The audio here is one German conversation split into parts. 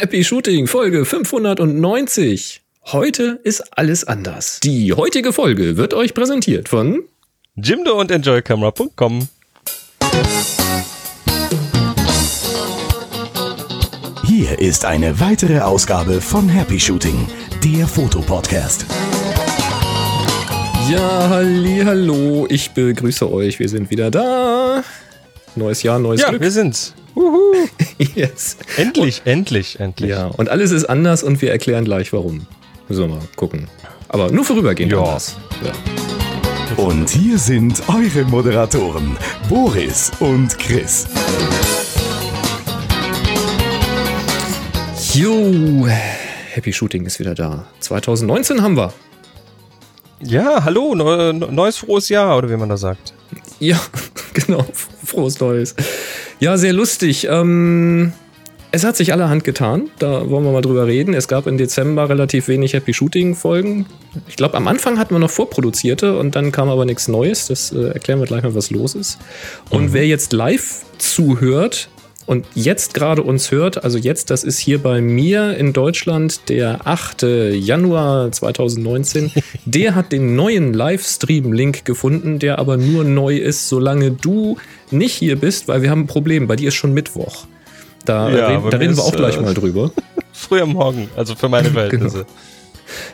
Happy Shooting, Folge 590. Heute ist alles anders. Die heutige Folge wird euch präsentiert von Jimdo und EnjoyCamera.com. Hier ist eine weitere Ausgabe von Happy Shooting, der Fotopodcast. Ja, halli, hallo, ich begrüße euch. Wir sind wieder da. Neues Jahr, neues Ja, Glück. wir sind's. yes. Endlich, endlich, endlich. Ja, und alles ist anders und wir erklären gleich warum. Müssen wir mal gucken. Aber nur vorübergehend Ja. anders. Ja. Und hier sind eure Moderatoren, Boris und Chris. Jo, Happy Shooting ist wieder da. 2019 haben wir. Ja, hallo, neu, neues frohes Jahr, oder wie man da sagt. Ja, genau. Frohes Neues. Ja, sehr lustig. Ähm, es hat sich allerhand getan. Da wollen wir mal drüber reden. Es gab im Dezember relativ wenig Happy Shooting Folgen. Ich glaube, am Anfang hatten wir noch vorproduzierte und dann kam aber nichts Neues. Das äh, erklären wir gleich mal, was los ist. Und wer jetzt live zuhört und jetzt gerade uns hört, also jetzt, das ist hier bei mir in Deutschland der 8. Januar 2019, der hat den neuen Livestream-Link gefunden, der aber nur neu ist, solange du nicht hier bist, weil wir haben ein Problem. Bei dir ist schon Mittwoch. Da, Ja, reden, da reden wir auch gleich äh, mal drüber. Früh am Morgen, also für meine Verhältnisse. Genau,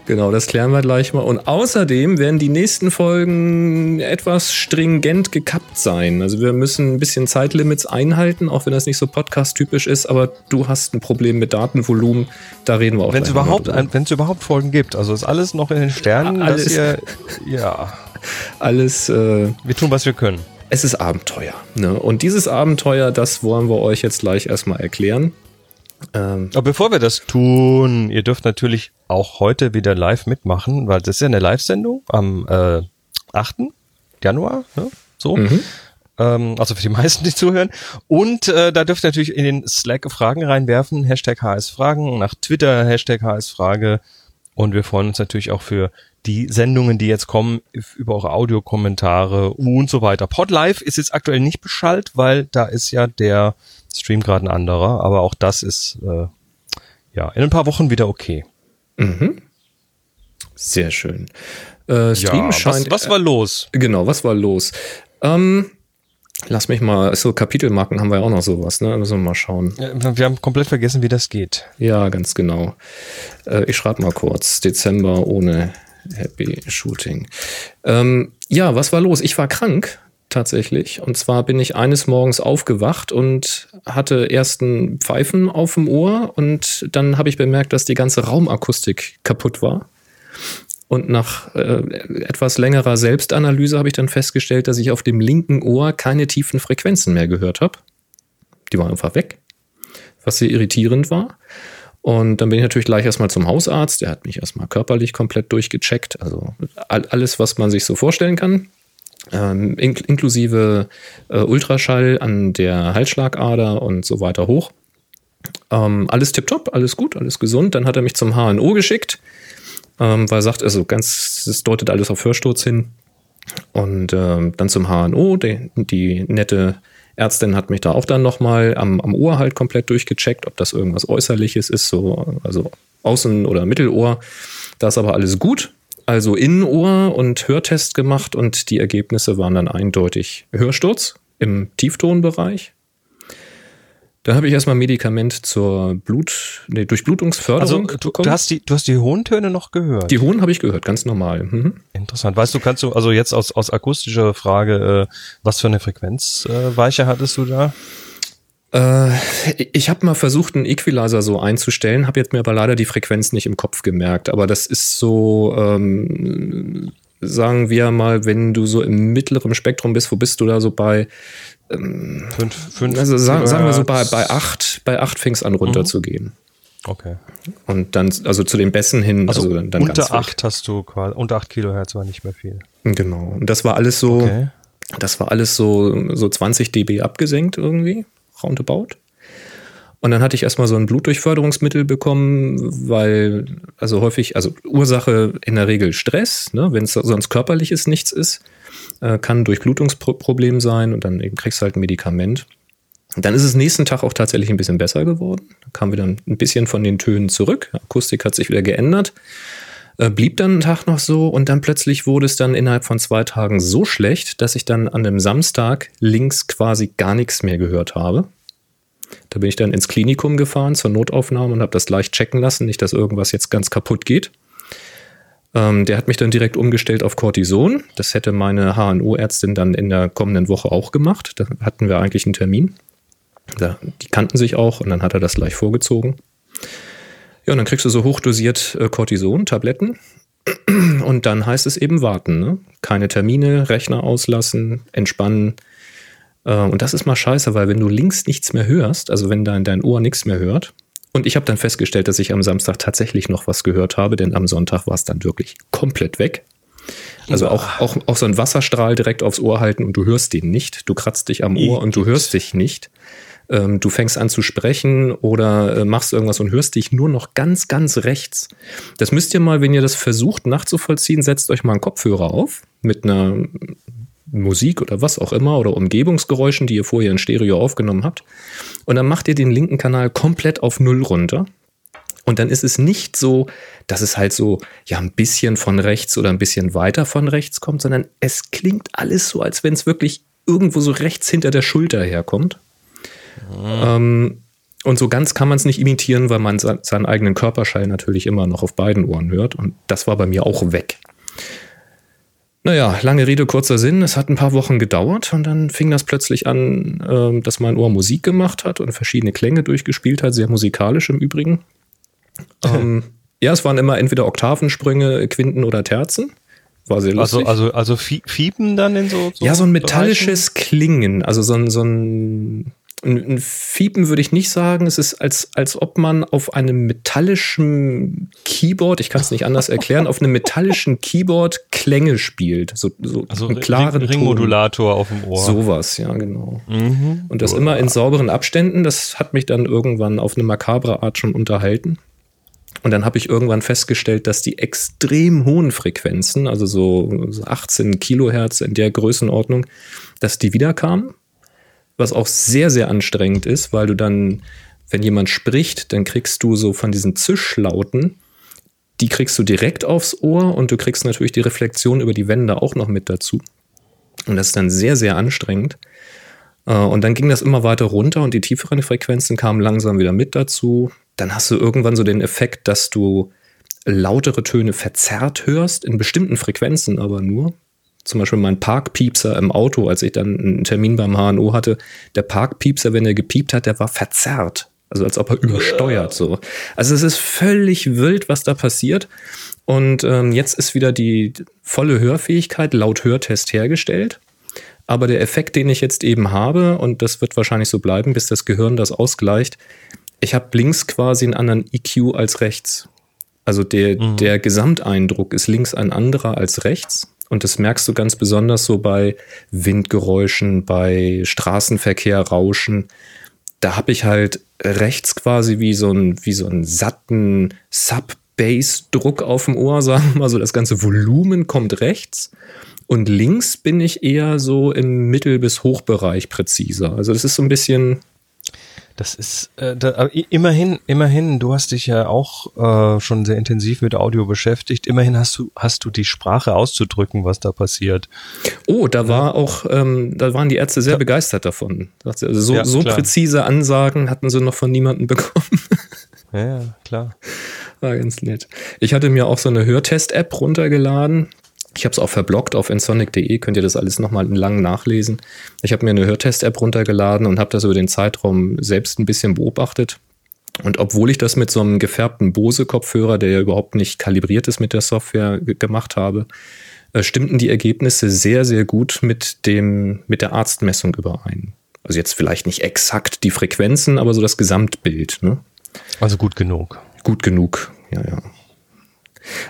das klären wir gleich mal. Und außerdem werden die nächsten Folgen etwas stringent gekappt sein. Also wir müssen ein bisschen Zeitlimits einhalten, auch wenn das nicht so podcast-typisch ist. Aber du hast ein Problem mit Datenvolumen. Da reden wir auch Wenn es überhaupt, wenn es überhaupt Folgen gibt. Also ist alles noch in den Sternen, Alles. dass ihr, ja, Alles, äh, wir tun, was wir können. es ist Abenteuer. Ne? Und dieses Abenteuer, das wollen wir euch jetzt gleich erstmal erklären. Ähm, Aber bevor wir das tun, ihr dürft natürlich auch heute wieder live mitmachen, weil das ist ja eine Live-Sendung am äh, 8. Januar, ne? so. Ähm, also für die meisten, die zuhören. Und äh, da dürft ihr natürlich in den Slack Fragen reinwerfen, Hashtag HS-Fragen, nach Twitter Hashtag HS-Frage. Und wir freuen uns natürlich auch für die Sendungen, die jetzt kommen, über eure Audiokommentare und so weiter. Podlive ist jetzt aktuell nicht beschallt, weil da ist ja der Stream gerade ein anderer, aber auch das ist äh, ja in ein paar Wochen wieder okay. Sehr schön. Äh, Stream was, scheint. was war los? Genau, was war los? Ähm, lass mich mal, so Kapitelmarken haben wir ja auch noch sowas, ne? Müssen wir mal schauen. Ja, Wir haben komplett vergessen, wie das geht. Ja, ganz genau. Äh, ich schreibe mal kurz. Dezember ohne Happy Shooting. Ähm, ja, was war los? Ich war krank tatsächlich. Und zwar bin ich eines Morgens aufgewacht und hatte ersten Pfeifen auf dem Ohr und dann habe ich bemerkt, dass die ganze Raumakustik kaputt war. Und nach äh, etwas längerer Selbstanalyse habe ich dann festgestellt, dass ich auf dem linken Ohr keine tiefen Frequenzen mehr gehört habe. Die waren einfach weg, was sehr irritierend war. Und dann bin ich natürlich gleich erstmal zum Hausarzt. Der hat mich erstmal körperlich komplett durchgecheckt. Also all, alles, was man sich so vorstellen kann. Ähm, ink inklusive äh, Ultraschall an der Halsschlagader und so weiter hoch. Ähm, alles tipptopp, alles gut, alles gesund. Dann hat er mich zum HNO geschickt, ähm, weil er sagt, also ganz, das deutet alles auf Hörsturz hin. Und ähm, dann zum HNO, die, die nette Ärztin hat mich da auch dann nochmal am, am Ohr halt komplett durchgecheckt, ob das irgendwas Äußerliches ist, so, also Außen- oder Mittelohr. Da ist aber alles gut. Also Innenohr und Hörtest gemacht und die Ergebnisse waren dann eindeutig Hörsturz im Tieftonbereich. Dann habe ich erstmal Medikament zur Blut, nee, Also Durchblutungsförderung du, du hast die, du hast die hohen Töne noch gehört. Die hohen habe ich gehört, ganz normal. Mhm. Interessant. Weißt du, kannst du, also jetzt aus, aus akustischer Frage, äh, was für eine Frequenzweiche äh, hattest du da? Äh, ich habe mal versucht, einen Equalizer so einzustellen, habe jetzt mir aber leider die Frequenz nicht im Kopf gemerkt. Aber das ist so, ähm, sagen wir mal, wenn du so im mittleren Spektrum bist, wo bist du da so bei, Fünf, fünf also sagen, sagen wir so bei, bei acht, bei acht fing es an runterzugehen. Okay. Und dann, also zu den Bässen hin, Also, also, dann, dann ganz unter weg. acht hast du quasi, unter acht Kilohertz war nicht mehr viel. Genau. Und das war alles so, Okay. das war alles so, so 20 dB abgesenkt irgendwie, roundabout. Und dann hatte ich erstmal so ein Blutdurchförderungsmittel bekommen, weil, also häufig, also Ursache in der Regel Stress, ne, wenn es sonst körperliches nichts ist, äh, kann Durchblutungsproblem sein und dann eben kriegst du halt ein Medikament. Dann ist es nächsten Tag auch tatsächlich ein bisschen besser geworden. Da kamen wir dann ein bisschen von den Tönen zurück. Akustik hat sich wieder geändert. Äh, blieb dann einen Tag noch so und dann plötzlich wurde es dann innerhalb von zwei Tagen so schlecht, dass ich dann an dem Samstag links quasi gar nichts mehr gehört habe. Da bin ich dann ins Klinikum gefahren zur Notaufnahme und habe das gleich checken lassen, nicht, dass irgendwas jetzt ganz kaputt geht. Ähm, der hat mich dann direkt umgestellt auf Cortison. Das hätte meine HNO-Ärztin dann in der kommenden Woche auch gemacht. Da hatten wir eigentlich einen Termin. Da, die kannten sich auch und dann hat er das gleich vorgezogen. Ja, und dann kriegst du so hochdosiert äh, Cortison, Tabletten. Und dann heißt es eben warten. Ne? Keine Termine, Rechner auslassen, entspannen. Äh, und das ist mal scheiße, weil wenn du links nichts mehr hörst, also wenn dein, dein Ohr nichts mehr hört, und ich habe dann festgestellt, dass ich am Samstag tatsächlich noch was gehört habe, denn am Sonntag war es dann wirklich komplett weg. Also auch, auch, auch so ein Wasserstrahl direkt aufs Ohr halten und du hörst den nicht. Du kratzt dich am Ohr und du hörst dich nicht ähm, du fängst an zu sprechen oder äh, machst irgendwas und hörst dich nur noch ganz, ganz rechts. Das müsst ihr mal, wenn ihr das versucht nachzuvollziehen, setzt euch mal einen Kopfhörer auf mit einer Musik oder was auch immer oder Umgebungsgeräuschen, die ihr vorher in Stereo aufgenommen habt. Und dann macht ihr den linken Kanal komplett auf Null runter. Und dann ist es nicht so, dass es halt so, ja, ein bisschen von rechts oder ein bisschen weiter von rechts kommt, sondern es klingt alles so, als wenn es wirklich irgendwo so rechts hinter der Schulter herkommt. Ähm, und so ganz kann man es nicht imitieren, weil man seinen eigenen Körperschall natürlich immer noch auf beiden Ohren hört. Und das war bei mir auch weg. Naja, lange Rede, kurzer Sinn. Es hat ein paar Wochen gedauert und dann fing das plötzlich an, äh, dass mein Ohr Musik gemacht hat und verschiedene Klänge durchgespielt hat, sehr musikalisch im Übrigen. ähm, ja, es waren immer entweder Oktavensprünge, Quinten oder Terzen. War sehr also, lustig. Also, also, also Fiepen dann in so, so Ja, so ein metallisches Bereichen? Klingen, also so ein, so ein ein Fiepen würde ich nicht sagen. Es ist, als, als ob man auf einem metallischen Keyboard, ich kann es nicht anders erklären, auf einem metallischen Keyboard Klänge spielt. So, so also einen klaren Ring, Ringmodulator auf dem Ohr. Sowas, ja, genau. Mhm. Und das immer in sauberen Abständen. Das hat mich dann irgendwann auf eine makabre Art schon unterhalten. Und dann habe ich irgendwann festgestellt, dass die extrem hohen Frequenzen, also so 18 Kilohertz in der Größenordnung, dass die wiederkamen was auch sehr, sehr anstrengend ist, weil du dann, wenn jemand spricht, dann kriegst du so von diesen Zischlauten, die kriegst du direkt aufs Ohr und du kriegst natürlich die Reflexion über die Wände auch noch mit dazu. Und das ist dann sehr, sehr anstrengend. Äh, und dann ging das immer weiter runter und die tieferen Frequenzen kamen langsam wieder mit dazu. Dann hast du irgendwann so den Effekt, dass du lautere Töne verzerrt hörst, in bestimmten Frequenzen aber nur zum Beispiel mein Parkpiepser im Auto, als ich dann einen Termin beim HNO hatte, der Parkpiepser, wenn er gepiept hat, der war verzerrt. Also als ob er übersteuert so. Also es ist völlig wild, was da passiert. Und ähm, jetzt ist wieder die volle Hörfähigkeit laut Hörtest hergestellt. Aber der Effekt, den ich jetzt eben habe, und das wird wahrscheinlich so bleiben, bis das Gehirn das ausgleicht, ich habe links quasi einen anderen EQ als rechts. Also der, mhm. der Gesamteindruck ist links ein anderer als rechts. Und das merkst du ganz besonders so bei Windgeräuschen, bei Straßenverkehr, Rauschen. Da habe ich halt rechts quasi wie so ein, so einen satten Sub-Bass-Druck auf dem Ohr, sagen wir mal. So das ganze Volumen kommt rechts. Und links bin ich eher so im Mittel- bis Hochbereich präziser. Also das ist so ein bisschen, das ist äh, da, immerhin, immerhin, du hast dich ja auch äh, schon sehr intensiv mit Audio beschäftigt. Immerhin hast du, hast du die Sprache auszudrücken, was da passiert. Oh, da war auch, ähm, da waren die Ärzte sehr ja. begeistert davon. Also so, ja, so präzise Ansagen hatten sie noch von niemandem bekommen. ja, ja, klar. War ganz nett. Ich hatte mir auch so eine Hörtest-App runtergeladen. Ich habe es auch verblockt auf ensonic.de, könnt ihr das alles nochmal lang nachlesen. Ich habe mir eine Hörtest-App runtergeladen und habe das über den Zeitraum selbst ein bisschen beobachtet. Und obwohl ich das mit so einem gefärbten Bose-Kopfhörer, der ja überhaupt nicht kalibriert ist mit der Software, gemacht habe, äh, stimmten die Ergebnisse sehr, sehr gut mit, dem, mit der Arztmessung überein. Also jetzt vielleicht nicht exakt die Frequenzen, aber so das Gesamtbild. Ne? Also gut genug. Gut genug, ja, ja.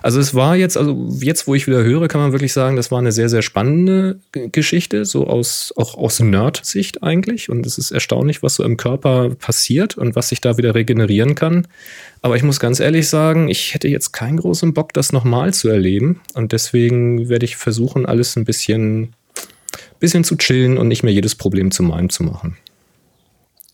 Also es war jetzt, also jetzt, wo ich wieder höre, kann man wirklich sagen, das war eine sehr, sehr spannende Geschichte, so aus, auch aus Nerd-Sicht eigentlich. Und es ist erstaunlich, was so im Körper passiert und was sich da wieder regenerieren kann. Aber ich muss ganz ehrlich sagen, ich hätte jetzt keinen großen Bock, das nochmal zu erleben. Und deswegen werde ich versuchen, alles ein bisschen, bisschen zu chillen und nicht mehr jedes Problem zu meinem zu machen.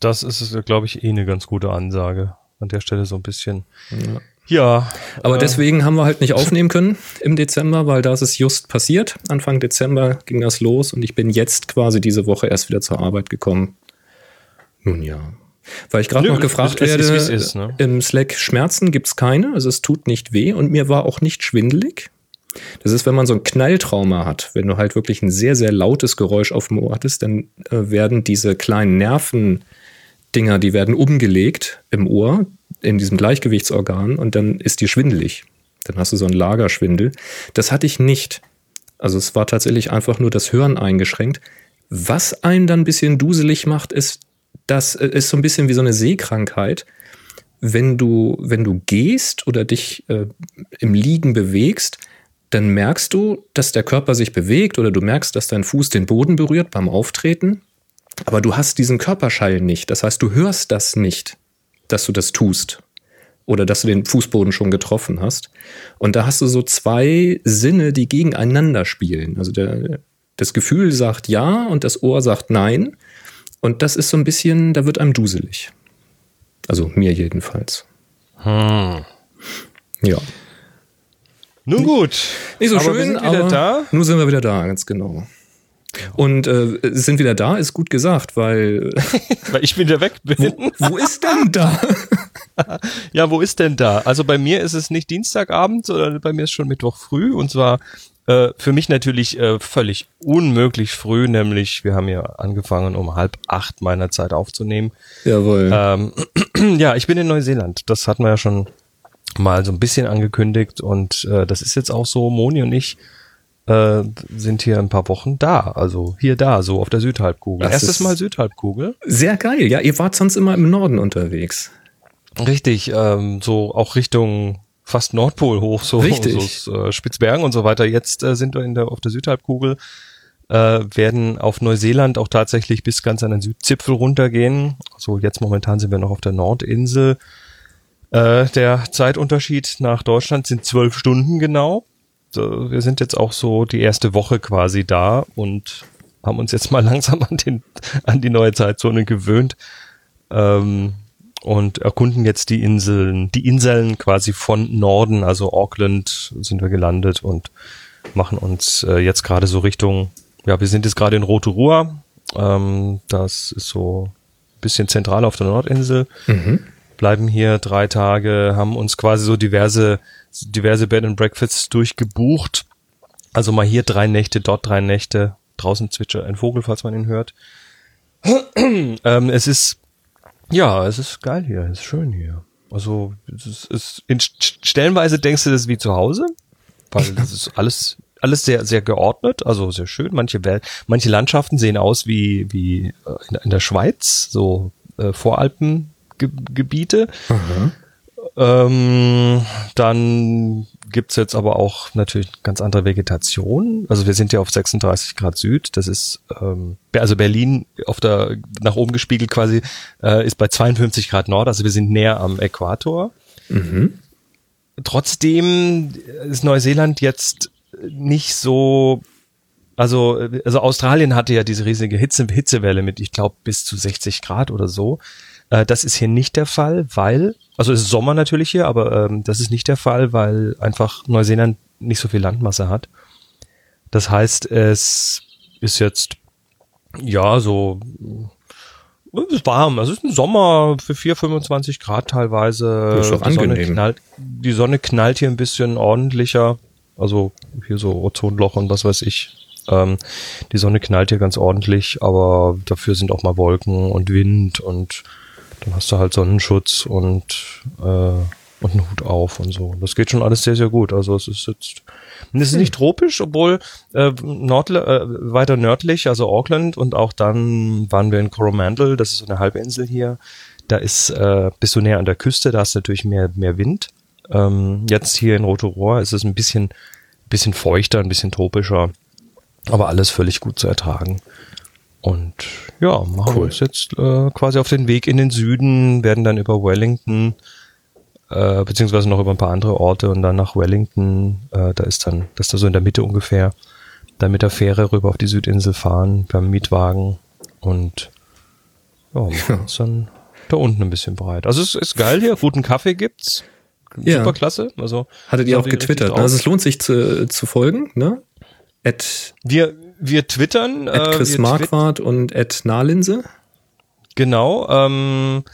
das ist, glaube ich, eh eine ganz gute Ansage. An der Stelle so ein bisschen. Ja. Ja. Aber äh, deswegen haben wir halt nicht aufnehmen können im Dezember, weil da ist es just passiert. Anfang Dezember ging das los und ich bin jetzt quasi diese Woche erst wieder zur Arbeit gekommen. Nun ja. Weil ich gerade noch gefragt es, werde, ist, ist, ne? im Slack Schmerzen gibt's keine, also es tut nicht weh und mir war auch nicht schwindelig. Das ist, wenn man so ein Knalltrauma hat, wenn du halt wirklich ein sehr, sehr lautes Geräusch auf dem Ohr hattest, dann äh, werden diese kleinen Nervendinger, die werden umgelegt im Ohr, in diesem Gleichgewichtsorgan und dann ist die schwindelig. Dann hast du so einen Lagerschwindel. Das hatte ich nicht. Also es war tatsächlich einfach nur das Hören eingeschränkt. Was einen dann ein bisschen duselig macht, ist, das äh, ist so ein bisschen wie so eine Sehkrankheit. Wenn du, wenn du gehst oder dich äh, im Liegen bewegst, dann merkst du, dass der Körper sich bewegt oder du merkst, dass dein Fuß den Boden berührt beim Auftreten. Aber du hast diesen Körperschall nicht. Das heißt, du hörst das nicht, dass du das tust. Oder dass du den Fußboden schon getroffen hast. Und da hast du so zwei Sinne, die gegeneinander spielen. Also der, das Gefühl sagt ja und das Ohr sagt nein. Und das ist so ein bisschen, da wird einem duselig. Also mir jedenfalls. Hm. Ja. Nun gut. Nicht so aber schön, sind aber da. nun sind wir wieder da, ganz genau. Und äh, sind wieder da, ist gut gesagt, weil. weil ich wieder weg bin. Wo, wo ist denn da? ja, wo ist denn da? Also bei mir ist es nicht Dienstagabend, sondern bei mir ist schon Mittwoch früh und zwar äh, für mich natürlich äh, völlig unmöglich früh, nämlich wir haben ja angefangen um halb acht meiner Zeit aufzunehmen. Jawohl. Ähm, ja, ich bin in Neuseeland. Das hatten wir ja schon mal so ein bisschen angekündigt und äh, das ist jetzt auch so. Moni und ich äh, sind hier ein paar Wochen da, also hier da, so auf der Südhalbkugel. Das Erstes Mal Südhalbkugel. Sehr geil. Ja, ihr wart sonst immer im Norden unterwegs. Richtig, ähm, so auch Richtung fast Nordpol hoch, so, so äh, Spitzbergen und so weiter. Jetzt äh, sind wir in der, auf der Südhalbkugel, äh, werden auf Neuseeland auch tatsächlich bis ganz an den Südzipfel runtergehen. So, also jetzt momentan sind wir noch auf der Nordinsel. Äh, der Zeitunterschied nach Deutschland sind zwölf Stunden genau. Wir sind jetzt auch so die erste Woche quasi da und haben uns jetzt mal langsam an, den, an die neue Zeitzone gewöhnt. Ähm, und erkunden jetzt die Inseln, die Inseln quasi von Norden, also Auckland sind wir gelandet und machen uns äh, jetzt gerade so Richtung, ja, wir sind jetzt gerade in Rotorua, ähm, das ist so ein bisschen zentral auf der Nordinsel, mhm. bleiben hier drei Tage, haben uns quasi so diverse, diverse Bed and Breakfasts durchgebucht, also mal hier drei Nächte, dort drei Nächte, draußen zwitschert ein Vogel, falls man ihn hört. ähm, es ist ja, es ist geil hier, es ist schön hier. Also es ist, es in stellenweise denkst du das wie zu Hause, weil das ist alles alles sehr sehr geordnet, also sehr schön. Manche Welt, manche Landschaften sehen aus wie wie äh, in, in der Schweiz, so äh, Voralpengebiete. Mhm. Ähm, dann gibt's jetzt aber auch natürlich ganz andere Vegetation. Also wir sind ja auf 36 Grad Süd. Das ist ähm, also Berlin auf der nach oben gespiegelt quasi äh, ist bei 52 Grad Nord. Also wir sind näher am Äquator. Mhm. Trotzdem ist Neuseeland jetzt nicht so also, also Australien hatte ja diese riesige Hitze, Hitzewelle mit, ich glaube, bis zu 60 Grad oder so. Äh, das ist hier nicht der Fall, weil also es ist Sommer natürlich hier, aber ähm, das ist nicht der Fall, weil einfach Neuseeland nicht so viel Landmasse hat. Das heißt, es ist jetzt ja so es ist warm. Es ist ein Sommer für 4, 25 Grad teilweise. Das ist die, Sonne knallt, die Sonne knallt hier ein bisschen ordentlicher. Also hier so Ozonloch und was weiß ich. Ähm, die Sonne knallt hier ganz ordentlich, aber dafür sind auch mal Wolken und Wind und dann hast du halt Sonnenschutz und, äh, und einen Hut auf und so. Das geht schon alles sehr, sehr gut. Also es ist jetzt, es ist nicht tropisch, obwohl äh, Nordle äh, weiter nördlich, also Auckland und auch dann waren wir in Coromandel, das ist so eine Halbinsel hier. Da ist, äh, bist du näher an der Küste, da hast du natürlich mehr, mehr Wind. Ähm, jetzt hier in Rotorua ist es ein bisschen, bisschen feuchter, ein bisschen tropischer, aber alles völlig gut zu ertragen. Und ja, machen cool. wir uns jetzt äh, quasi auf den Weg in den Süden, werden dann über Wellington, äh, beziehungsweise noch über ein paar andere Orte und dann nach Wellington, äh, da ist dann, das ist da so in der Mitte ungefähr, dann mit der Fähre rüber auf die Südinsel fahren, beim Mietwagen und ja, machen uns dann da unten ein bisschen breit. Also es ist geil hier, guten Kaffee gibt's. Ja. Super klasse. Also Hattet ihr auch getwittert. Ne? Also es lohnt sich zu, zu folgen, ne? At, wir, wir twittern. at äh, Chris wir twit- Marquardt und at Nahlinse. Genau. Ähm,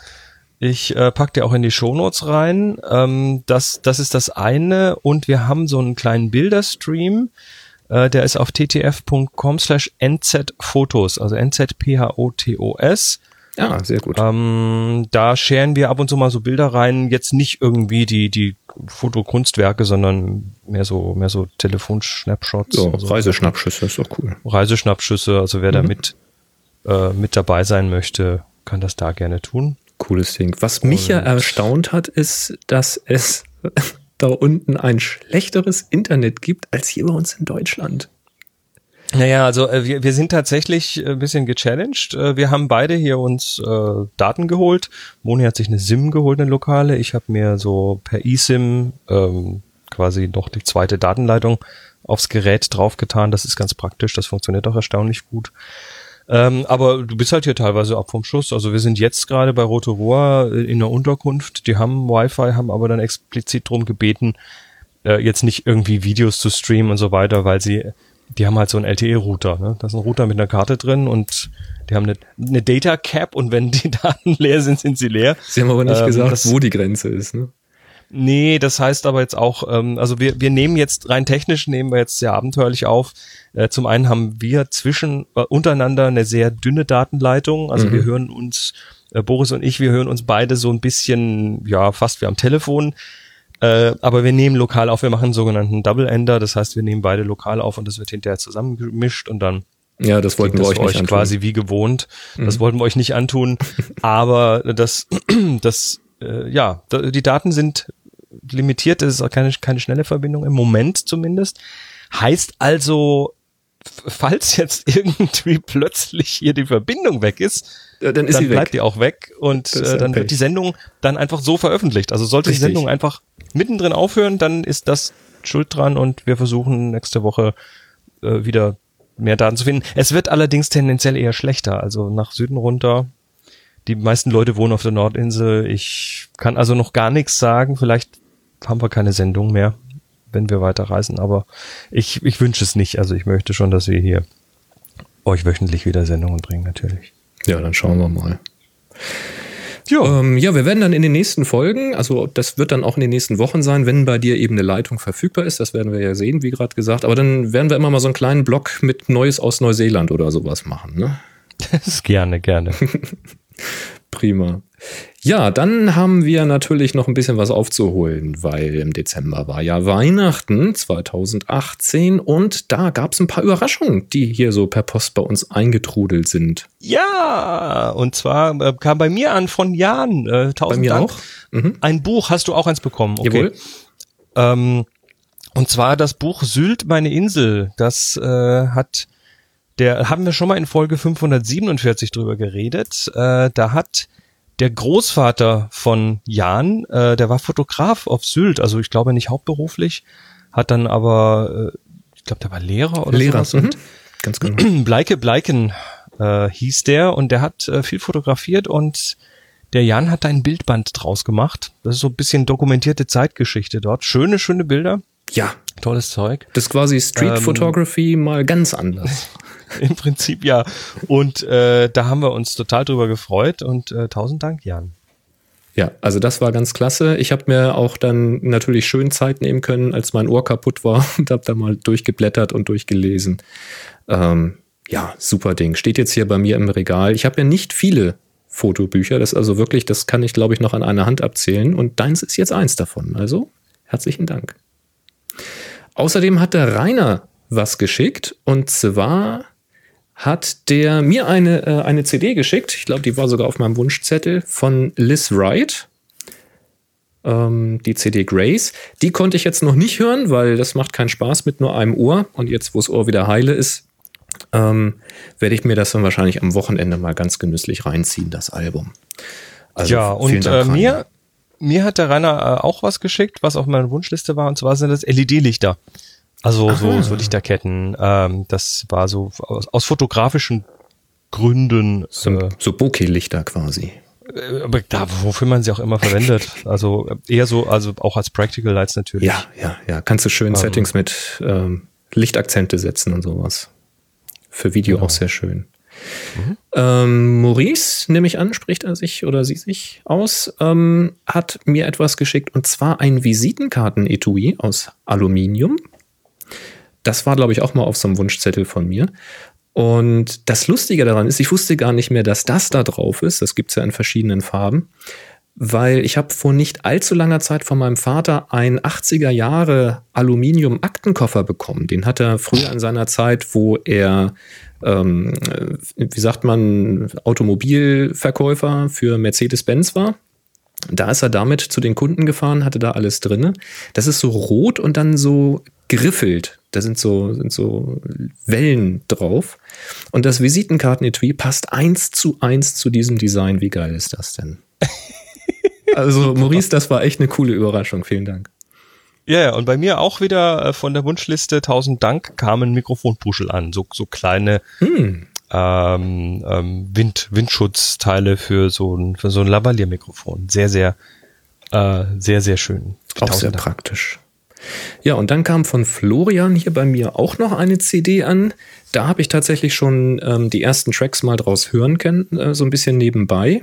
ich äh, pack dir auch in die Shownotes rein. Ähm, das, das ist das eine. Und wir haben so einen kleinen Bilderstream. Äh, der ist auf ttf.com slash nzfotos, also nzphotos. Ja, sehr gut. Ähm, da scheren wir ab und zu mal so Bilder rein. Jetzt nicht irgendwie die, die Fotokunstwerke, sondern mehr so, mehr so Telefonschnapshots. so, also Reiseschnappschüsse ist doch cool. Reiseschnappschüsse. Also wer da mit, äh, mit dabei sein möchte, kann das da gerne tun. Cooles Ding. Was mich ja erstaunt hat, ist, dass es da unten ein schlechteres Internet gibt als hier bei uns in Deutschland. Naja, also äh, wir, wir sind tatsächlich äh, ein bisschen gechallenged. Äh, wir haben beide hier uns äh, Daten geholt. Moni hat sich eine SIM geholt, eine lokale. Ich habe mir so per eSIM ähm, quasi noch die zweite Datenleitung aufs Gerät draufgetan. Das ist ganz praktisch. Das funktioniert auch erstaunlich gut. Ähm, aber du bist halt hier teilweise ab vom Schuss. Also wir sind jetzt gerade bei Rotorua äh, in der Unterkunft. Die haben Wi-Fi, haben aber dann explizit drum gebeten, äh, jetzt nicht irgendwie Videos zu streamen und so weiter, weil sie, die haben halt so einen LTE-Router. Ne? Da ist ein Router mit einer Karte drin und die haben eine, eine Data Cap und wenn die Daten leer sind, sind sie leer. Sie haben aber nicht Ähm, gesagt, das- wo die Grenze ist. Ne? Nee, das heißt aber jetzt auch, ähm, also wir, wir nehmen jetzt rein technisch nehmen wir jetzt sehr abenteuerlich auf. Äh, zum einen haben wir zwischen äh, untereinander eine sehr dünne Datenleitung. Also Mhm. wir hören uns, äh, Boris und ich, wir hören uns beide so ein bisschen, ja, fast wie am Telefon. Äh, aber wir nehmen lokal auf, wir machen einen sogenannten Double Ender, das heißt, wir nehmen beide lokal auf und das wird hinterher zusammengemischt und dann Ja, das wollten wir das euch nicht euch antun. quasi wie gewohnt. Das Mhm. wollten wir euch nicht antun. Aber das, das, äh, ja, die Daten sind limitiert. Das ist auch keine, keine schnelle Verbindung im Moment zumindest. Heißt also, falls jetzt irgendwie plötzlich hier die Verbindung weg ist, Ja, dann ist dann sie weg. bleibt die auch weg und äh, dann wird die Sendung dann einfach so veröffentlicht. Also sollte Richtig. die Sendung einfach mittendrin aufhören, dann ist das schuld dran und wir versuchen nächste Woche äh, wieder mehr Daten zu finden. Es wird allerdings tendenziell eher schlechter, also nach Süden runter. Die meisten Leute wohnen auf der Nordinsel. Ich kann also noch gar nichts sagen. Vielleicht haben wir keine Sendung mehr, wenn wir weiterreisen, aber ich, ich wünsche es nicht. Also ich möchte schon, dass wir hier euch wöchentlich wieder Sendungen bringen, natürlich. Ja, dann schauen wir mal. Ja. Ähm, ja, wir werden dann in den nächsten Folgen, also das wird dann auch in den nächsten Wochen sein, wenn bei dir eben eine Leitung verfügbar ist. Das werden wir ja sehen, wie gerade gesagt. Aber dann werden wir immer mal so einen kleinen Blog mit Neues aus Neuseeland oder sowas machen. Ne? gerne, gerne. Prima. Ja, dann haben wir natürlich noch ein bisschen was aufzuholen, weil im Dezember war ja Weihnachten 2018 und da gab es ein paar Überraschungen, die hier so per Post bei uns eingetrudelt sind. Ja, und zwar äh, kam bei mir an von Jan. Äh, tausend Bei mir Dank. auch. Mhm. Ein Buch, hast du auch eins bekommen? Okay. Jawohl. Ähm, und zwar das Buch Sylt, meine Insel. Das äh, hat, der haben wir schon mal in Folge 547 drüber geredet. Äh, da hat der Großvater von Jan, äh, der war Fotograf auf Sylt, also ich glaube nicht hauptberuflich, hat dann aber, äh, ich glaube, der war Lehrer oder Lehrer. sowas. Mhm. Ganz genau. Bleike Bleiken äh, hieß der und der hat äh, viel fotografiert und der Jan hat da ein Bildband draus gemacht. Das ist so ein bisschen dokumentierte Zeitgeschichte dort. Schöne, schöne Bilder. Ja, Tolles Zeug. das ist quasi Street Ähm, Photography mal ganz anders. Im Prinzip ja. Und äh, da haben wir uns total drüber gefreut und äh, tausend Dank, Jan. Ja, also das war ganz klasse. Ich habe mir auch dann natürlich schön Zeit nehmen können, als mein Ohr kaputt war und habe da mal durchgeblättert und durchgelesen. Ähm, ja, super Ding. Steht jetzt hier bei mir im Regal. Ich habe ja nicht viele Fotobücher. Das ist also wirklich, das kann ich glaube ich noch an einer Hand abzählen. Und deins ist jetzt eins davon. Also herzlichen Dank. Außerdem hat der Rainer was geschickt und zwar hat der mir eine, äh, eine CD geschickt. Ich glaube, die war sogar auf meinem Wunschzettel von Liz Wright. Ähm, die CD Grace. Die konnte ich jetzt noch nicht hören, weil das macht keinen Spaß mit nur einem Ohr. Und jetzt, wo das Ohr wieder heile ist, ähm, werde ich mir das dann wahrscheinlich am Wochenende mal ganz genüsslich reinziehen, das Album. Also, ja, und Dank, äh, mir, mir hat der Rainer äh, auch was geschickt, was auf meiner Wunschliste war, und zwar sind das LED-Lichter. Also so, Aha. so Lichterketten. Ähm, das war so aus, aus fotografischen Gründen. So, äh, so Bokeh-Lichter quasi. Äh, aber da, wofür man sie auch immer verwendet. Also eher so, also auch als Practical Lights natürlich. Ja, ja, ja. Kannst du schön ähm. Settings mit ähm, Lichtakzente setzen und sowas. Für Video genau. auch sehr schön. Mhm. Ähm, Maurice, nehme ich an, spricht er sich oder sie sich aus, ähm, hat mir etwas geschickt und zwar ein Visitenkarten-Etui aus Aluminium. Das war, glaube ich, auch mal auf so einem Wunschzettel von mir. Und das Lustige daran ist, ich wusste gar nicht mehr, dass das da drauf ist. Das gibt es ja in verschiedenen Farben. Weil ich habe vor nicht allzu langer Zeit von meinem Vater einen 80er Jahre Aluminium-Aktenkoffer bekommen. Den hat er früher in seiner Zeit, wo er, ähm, wie sagt man, Automobilverkäufer für Mercedes-Benz war. Da ist er damit zu den Kunden gefahren, hatte da alles drinne. Das ist so rot und dann so geriffelt. Da sind so, sind so Wellen drauf. Und das Visitenkartenetui passt eins zu eins zu diesem Design. Wie geil ist das denn? also, Maurice, das war echt eine coole Überraschung. Vielen Dank. Ja, ja, und bei mir auch wieder äh, von der Wunschliste tausend Dank kamen Mikrofonpuschel an. So, so kleine hm. ähm, ähm, Wind, Windschutzteile für so ein, für so ein Lavalier-Mikrofon. Sehr, sehr, äh, sehr, sehr schön. Auch sehr Dank. praktisch. Ja, und dann kam von Florian hier bei mir auch noch eine CD an. Da habe ich tatsächlich schon ähm, die ersten Tracks mal draus hören können, äh, so ein bisschen nebenbei.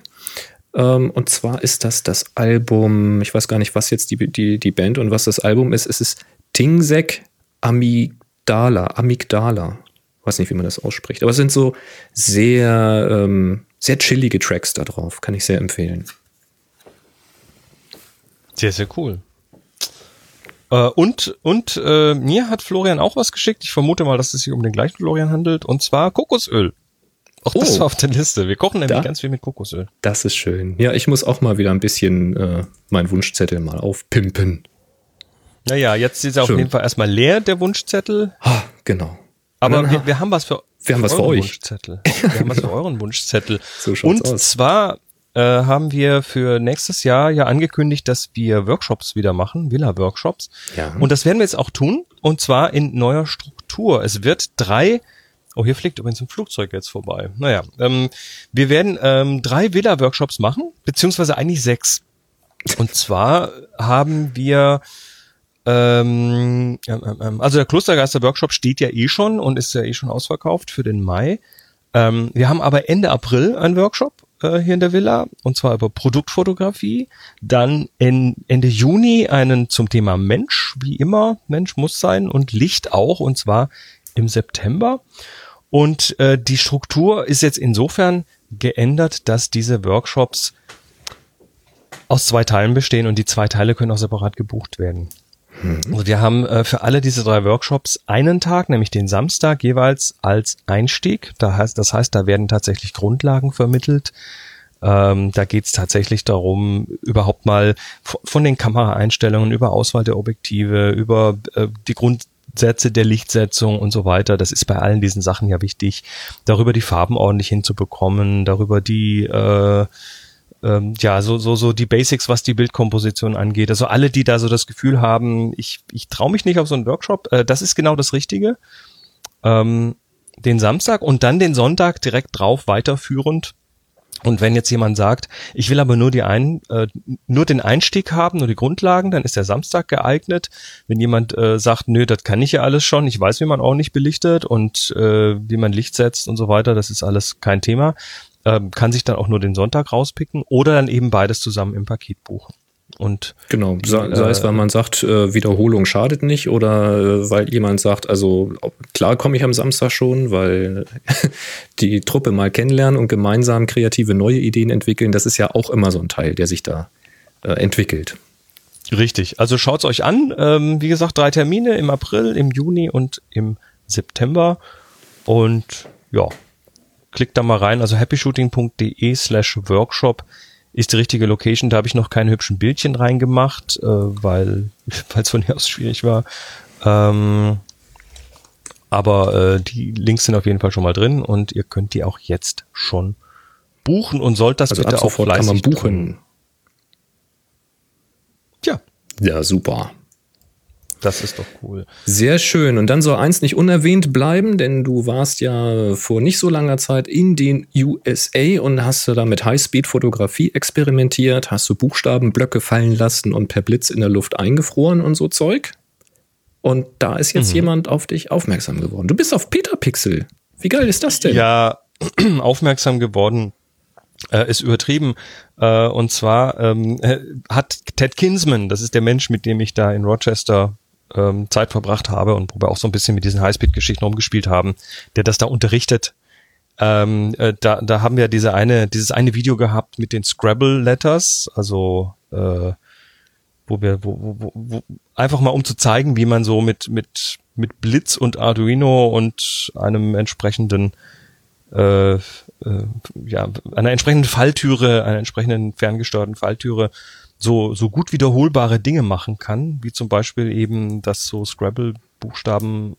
Ähm, und zwar ist das das Album, ich weiß gar nicht, was jetzt die, die, die Band und was das Album ist. Es ist Tingsek Amygdala. Amygdala. Ich weiß nicht, wie man das ausspricht. Aber es sind so sehr, ähm, sehr chillige Tracks da drauf. Kann ich sehr empfehlen. Sehr, sehr cool. Äh, und und äh, mir hat Florian auch was geschickt. Ich vermute mal, dass es sich um den gleichen Florian handelt. Und zwar Kokosöl. Auch oh, das war auf der Liste. Wir kochen nämlich da, ganz viel mit Kokosöl. Das ist schön. Ja, ich muss auch mal wieder ein bisschen äh, meinen Wunschzettel mal aufpimpen. Naja, jetzt ist er auf jeden Fall erstmal leer, der Wunschzettel. Ah, genau. Aber dann, wir, wir haben was für, wir haben was für euch. Wunschzettel. Wir haben was für euren Wunschzettel. So Und aus. zwar äh, haben wir für nächstes Jahr ja angekündigt, dass wir Workshops wieder machen, Villa-Workshops. Ja. Und das werden wir jetzt auch tun, und zwar in neuer Struktur. Es wird drei Oh, hier fliegt übrigens ein Flugzeug jetzt vorbei. Naja, ähm, wir werden ähm, drei Villa-Workshops machen, beziehungsweise eigentlich sechs. Und zwar haben wir ähm, ähm, ähm, also der Klostergeister-Workshop steht ja eh schon und ist ja eh schon ausverkauft für den Mai. Ähm, wir haben aber Ende April einen Workshop hier in der Villa und zwar über Produktfotografie. Dann in, Ende Juni einen zum Thema Mensch, wie immer, Mensch muss sein und Licht auch und zwar im September. Und äh, die Struktur ist jetzt insofern geändert, dass diese Workshops aus zwei Teilen bestehen und die zwei Teile können auch separat gebucht werden. Also wir haben äh, für alle diese drei Workshops einen Tag, nämlich den Samstag jeweils als Einstieg. Da heißt, das heißt, da werden tatsächlich Grundlagen vermittelt. Ähm, da geht es tatsächlich darum, überhaupt mal von den Kameraeinstellungen über Auswahl der Objektive, über äh, die Grundsätze der Lichtsetzung und so weiter. Das ist bei allen diesen Sachen ja wichtig. Darüber die Farben ordentlich hinzubekommen, darüber die äh, ähm, ja, so, so, so die Basics, was die Bildkomposition angeht. Also alle, die da so das Gefühl haben, ich, ich traue mich nicht auf so einen Workshop, äh, das ist genau das Richtige. Ähm, den Samstag und dann den Sonntag direkt drauf weiterführend. Und wenn jetzt jemand sagt, ich will aber nur die ein, äh, nur den Einstieg haben, nur die Grundlagen, dann ist der Samstag geeignet. Wenn jemand äh, sagt, nö, das kann ich ja alles schon, ich weiß, wie man ordentlich belichtet und äh, wie man Licht setzt und so weiter, das ist alles kein Thema, ähm, kann sich dann auch nur den Sonntag rauspicken oder dann eben beides zusammen im Paket buchen. Und genau, die, sei, sei es, weil äh, man sagt, äh, Wiederholung schadet nicht oder äh, weil jemand sagt, also klar komme ich am Samstag schon, weil die Truppe mal kennenlernen und gemeinsam kreative neue Ideen entwickeln, das ist ja auch immer so ein Teil, der sich da äh, entwickelt. Richtig, also schaut's euch an. Ähm, wie gesagt, drei Termine im April, im Juni und im September. Und ja, klickt da mal rein. Also happyshooting.de slash workshop ist die richtige Location. Da habe ich noch keine hübschen Bildchen reingemacht, äh, weil es von hier aus schwierig war. Ähm, aber äh, die Links sind auf jeden Fall schon mal drin und ihr könnt die auch jetzt schon buchen und sollt das also bitte auch fleißig kann man buchen. Tun. Tja. Ja, super. Das ist doch cool. Sehr schön. Und dann soll eins nicht unerwähnt bleiben, denn du warst ja vor nicht so langer Zeit in den USA und hast da mit Highspeed-Fotografie experimentiert, hast du Buchstabenblöcke fallen lassen und per Blitz in der Luft eingefroren und so Zeug. Und da ist jetzt mhm. jemand auf dich aufmerksam geworden. Du bist auf Peter Pixel. Wie geil ist das denn? Ja, aufmerksam geworden äh, ist übertrieben. Äh, und zwar ähm, äh, hat Ted Kinsman, das ist der Mensch, mit dem ich da in Rochester ähm, Zeit verbracht habe und wo wir auch so ein bisschen mit diesen Highspeed-Geschichten rumgespielt haben, der das da unterrichtet. Ähm, äh, da, da haben wir diese eine, dieses eine Video gehabt mit den Scrabble-Letters, also äh, wo wir, wo, wo, wo, einfach mal um zu zeigen, wie man so mit, mit, mit Blitz und Arduino und einem entsprechenden äh, äh, ja, einer entsprechenden Falltüre, einer entsprechenden ferngesteuerten Falltüre so, so gut wiederholbare Dinge machen kann, wie zum Beispiel eben, dass so Scrabble-Buchstaben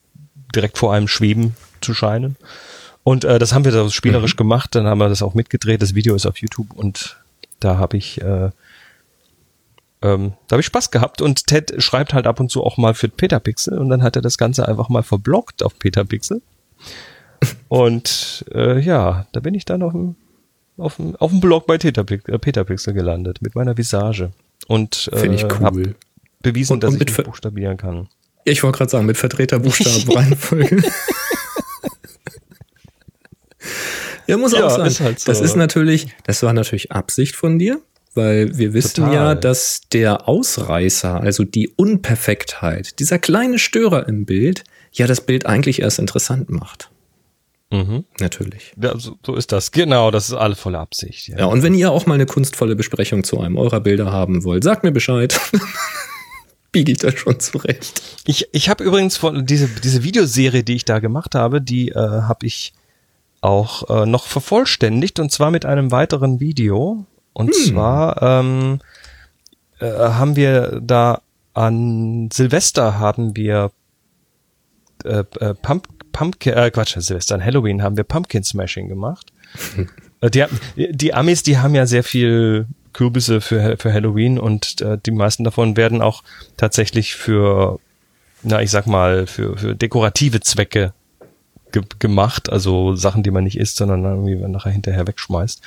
direkt vor einem schweben zu scheinen. Und äh, das haben wir da spielerisch mhm. gemacht, dann haben wir das auch mitgedreht. Das Video ist auf YouTube und da habe ich äh, ähm, da habe ich Spaß gehabt und Ted schreibt halt ab und zu auch mal für Petapixel und dann hat er das Ganze einfach mal verblockt auf Petapixel. Und äh, ja, da bin ich dann auf dem, auf dem, auf dem Blog bei Petapixel, äh, Petapixel gelandet mit meiner Visage. Und äh, ich cool. bewiesen, und, dass und ich buchstabieren kann. Ich wollte gerade sagen, mit Vertreterbuchstabenreihenfolge. ja, muss ja, auch sein. Halt so. Das ist natürlich, das war natürlich Absicht von dir, weil wir wissen Total. ja, dass der Ausreißer, also die Unperfektheit, dieser kleine Störer im Bild, ja das Bild eigentlich erst interessant macht. Mhm. Natürlich. Ja, so, so, ist das. Genau, das ist alle volle Absicht. Ja. ja, und wenn ihr auch mal eine kunstvolle Besprechung zu einem eurer Bilder haben wollt, sagt mir Bescheid. Biege ich das schon zurecht. Ich, ich habe übrigens von diese, diese Videoserie, die ich da gemacht habe, die äh, habe ich auch äh, noch vervollständigt und zwar mit einem weiteren Video. Und hm. zwar ähm, äh, haben wir da an Silvester haben wir äh, äh, Pump Pumpkin, äh, Quatsch, Silvester, an Halloween haben wir Pumpkin Smashing gemacht. Äh, die, die Amis, die haben ja sehr viel Kürbisse für, für Halloween und äh, die meisten davon werden auch tatsächlich für, na, ich sag mal, für, für dekorative Zwecke ge gemacht, also Sachen, die man nicht isst, sondern irgendwie nachher hinterher wegschmeißt.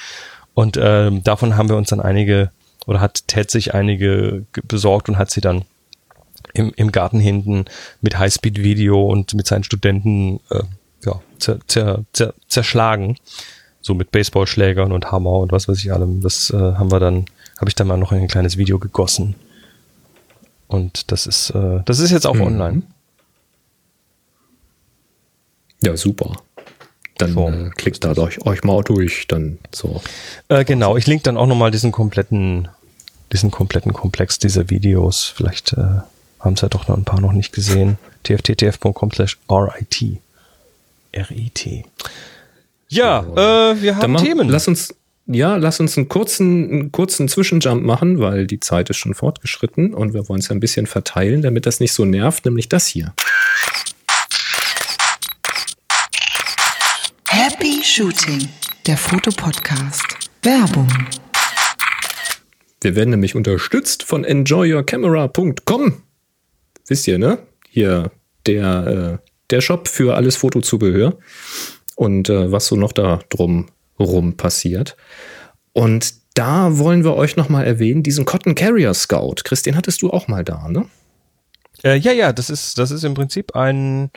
Und äh, davon haben wir uns dann einige, oder hat Ted sich einige besorgt und hat sie dann im, im Garten hinten mit Highspeed-Video und mit seinen Studenten äh, ja, zer, zer, zer, zerschlagen. So mit Baseballschlägern und Hammer und was weiß ich allem. Das äh, haben wir dann, habe ich dann mal noch in ein kleines Video gegossen. Und das ist, äh, das ist jetzt auch mhm. online. Ja, super. Dann äh, klickt da euch, euch mal durch, dann so. Äh, genau, ich link dann auch nochmal diesen kompletten, diesen kompletten Komplex dieser Videos. Vielleicht äh, haben es ja doch noch ein paar noch nicht gesehen. tfttf.com slash RIT. R-I-T. Ja, äh, wir haben mach, Themen. Lass uns, ja, lass uns einen kurzen, einen kurzen Zwischenjump machen, weil die Zeit ist schon fortgeschritten und wir wollen es ja ein bisschen verteilen, damit das nicht so nervt, nämlich das hier. Happy Shooting, der Fotopodcast. Werbung. Wir werden nämlich unterstützt von enjoyyourcamera.com. Wisst ihr, ne? Hier der, äh, der Shop für alles Fotozubehör und äh, was so noch da drum rum passiert. Und da wollen wir euch nochmal erwähnen, diesen Cotton Carrier Scout. Christian, hattest du auch mal da, ne? Äh, ja, ja, das ist, das ist im Prinzip ein,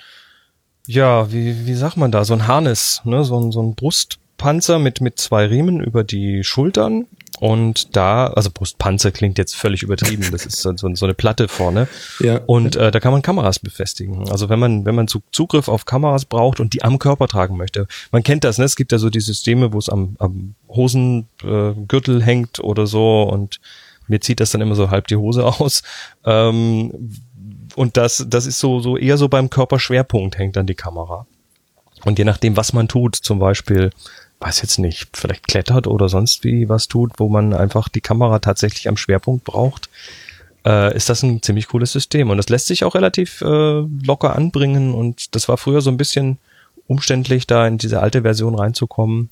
ja, wie, wie sagt man da, so ein Harness, ne? so, ein so ein Brustpanzer mit, mit zwei Riemen über die Schultern und da, also Brustpanzer klingt jetzt völlig übertrieben, das ist so, so eine Platte vorne. Ja. Und äh, da kann man Kameras befestigen. Also wenn man, wenn man Zugriff auf Kameras braucht und die am Körper tragen möchte. Man kennt das, ne? Es gibt ja so die Systeme, wo es am, am Hosengürtel äh, hängt oder so und mir zieht das dann immer so halb die Hose aus. Ähm, und das, das ist so, so eher so beim Körperschwerpunkt hängt dann die Kamera. Und je nachdem, was man tut, zum Beispiel weiß jetzt nicht, vielleicht klettert oder sonst wie was tut, wo man einfach die Kamera tatsächlich am Schwerpunkt braucht, äh, ist das ein ziemlich cooles System. Und das lässt sich auch relativ äh, locker anbringen. Und das war früher so ein bisschen umständlich, da in diese alte Version reinzukommen.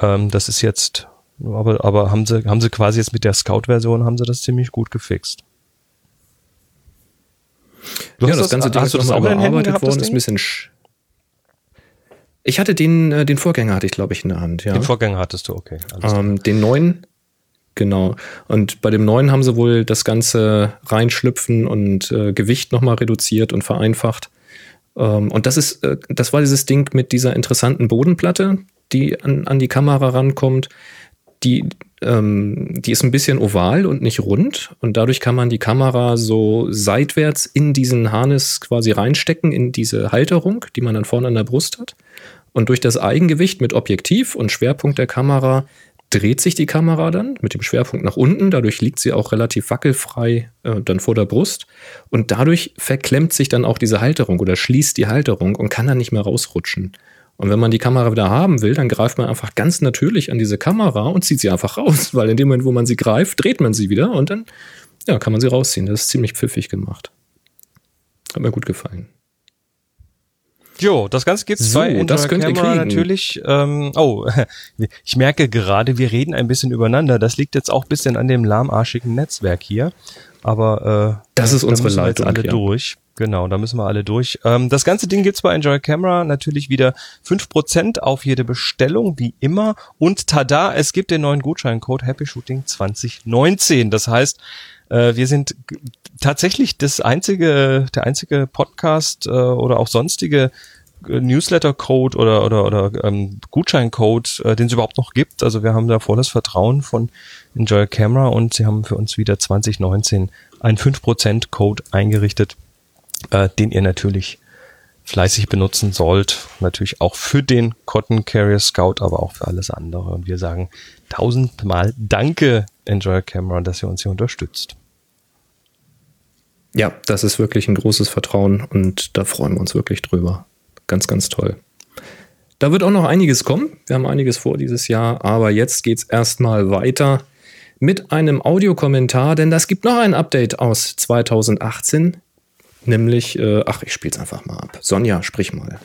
Ähm, das ist jetzt, aber, aber haben sie, haben sie quasi jetzt mit der Scout-Version haben sie das ziemlich gut gefixt. Du ja, hast das ganze Ding ist das auch überarbeitet das worden, ist ein bisschen. sch- Ich hatte den, äh, den Vorgänger hatte ich, glaube ich, in der Hand, ja. Den Vorgänger hattest du, okay. Ähm, den neuen, genau. Und bei dem neuen haben sie wohl das ganze Reinschlüpfen und äh, Gewicht nochmal reduziert und vereinfacht. Ähm, und das ist, äh, das war dieses Ding mit dieser interessanten Bodenplatte, die an, an die Kamera rankommt. Die, ähm, die ist ein bisschen oval und nicht rund. Und dadurch kann man die Kamera so seitwärts in diesen Harness quasi reinstecken, in diese Halterung, die man dann vorne an der Brust hat. Und durch das Eigengewicht mit Objektiv und Schwerpunkt der Kamera dreht sich die Kamera dann mit dem Schwerpunkt nach unten. Dadurch liegt sie auch relativ wackelfrei äh, dann vor der Brust. Und dadurch verklemmt sich dann auch diese Halterung oder schließt die Halterung und kann dann nicht mehr rausrutschen. Und wenn man die Kamera wieder haben will, dann greift man einfach ganz natürlich an diese Kamera und zieht sie einfach raus, weil in dem Moment, wo man sie greift, dreht man sie wieder und dann ja, kann man sie rausziehen. Das ist ziemlich pfiffig gemacht. Hat mir gut gefallen. Jo, das Ganze gibt's So, bei das Enjoy könnt ihr Camera kriegen. natürlich. Ähm, oh, ich merke gerade, wir reden ein bisschen übereinander. Das liegt jetzt auch ein bisschen an dem lahmarschigen Netzwerk hier. Aber äh, Das ist da unsere müssen wir jetzt Leitung, alle ja. durch. Genau, da müssen wir alle durch. Ähm, das ganze Ding gibt's bei Enjoy Camera natürlich wieder 5% auf jede Bestellung, wie immer. Und tada, es gibt den neuen Gutscheincode Happy Shooting 2019. Das heißt, äh, wir sind tatsächlich das einzige, der einzige Podcast äh, oder auch sonstige äh, Newsletter-Code oder, oder, oder ähm, Gutscheincode, äh, den es überhaupt noch gibt. Also wir haben da volles Vertrauen von Enjoy Camera und sie haben für uns wieder 2019 einen 5% Code eingerichtet, äh, den ihr natürlich fleißig benutzen sollt. Natürlich auch für den Cotton Carrier Scout, aber auch für alles andere. Und wir sagen tausendmal Danke, Enjoy Camera, dass ihr uns hier unterstützt. Ja, das ist wirklich ein großes Vertrauen und da freuen wir uns wirklich drüber. Ganz, ganz toll. Da wird auch noch einiges kommen. Wir haben einiges vor dieses Jahr, aber jetzt geht's erstmal weiter mit einem Audiokommentar, denn das gibt noch ein Update aus 2018. Nämlich, äh, ach, ich spiel's einfach mal ab. Sonja, sprich mal.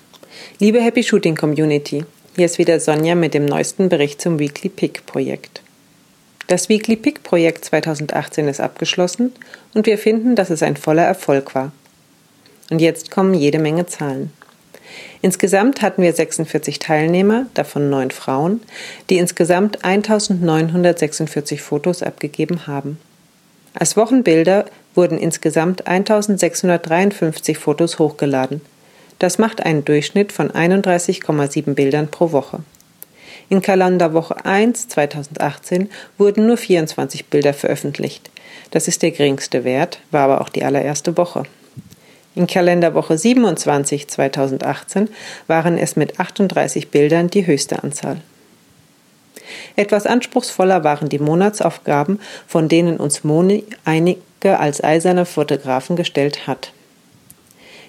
Liebe Happy Shooting Community, hier ist wieder Sonja mit dem neuesten Bericht zum Weekly Pick Projekt. Das Weekly Pick Projekt 2018 ist abgeschlossen und wir finden, dass es ein voller Erfolg war. Und jetzt kommen jede Menge Zahlen. Insgesamt hatten wir 46 Teilnehmer, davon neun Frauen, die insgesamt 1946 Fotos abgegeben haben. Als Wochenbilder wurden insgesamt 1653 Fotos hochgeladen. Das macht einen Durchschnitt von 31,7 Bildern pro Woche. In Kalenderwoche 1 2018 wurden nur 24 Bilder veröffentlicht. Das ist der geringste Wert, war aber auch die allererste Woche. In Kalenderwoche 27 2018 waren es mit 38 Bildern die höchste Anzahl. Etwas anspruchsvoller waren die Monatsaufgaben, von denen uns Moni einige als eiserne Fotografen gestellt hat.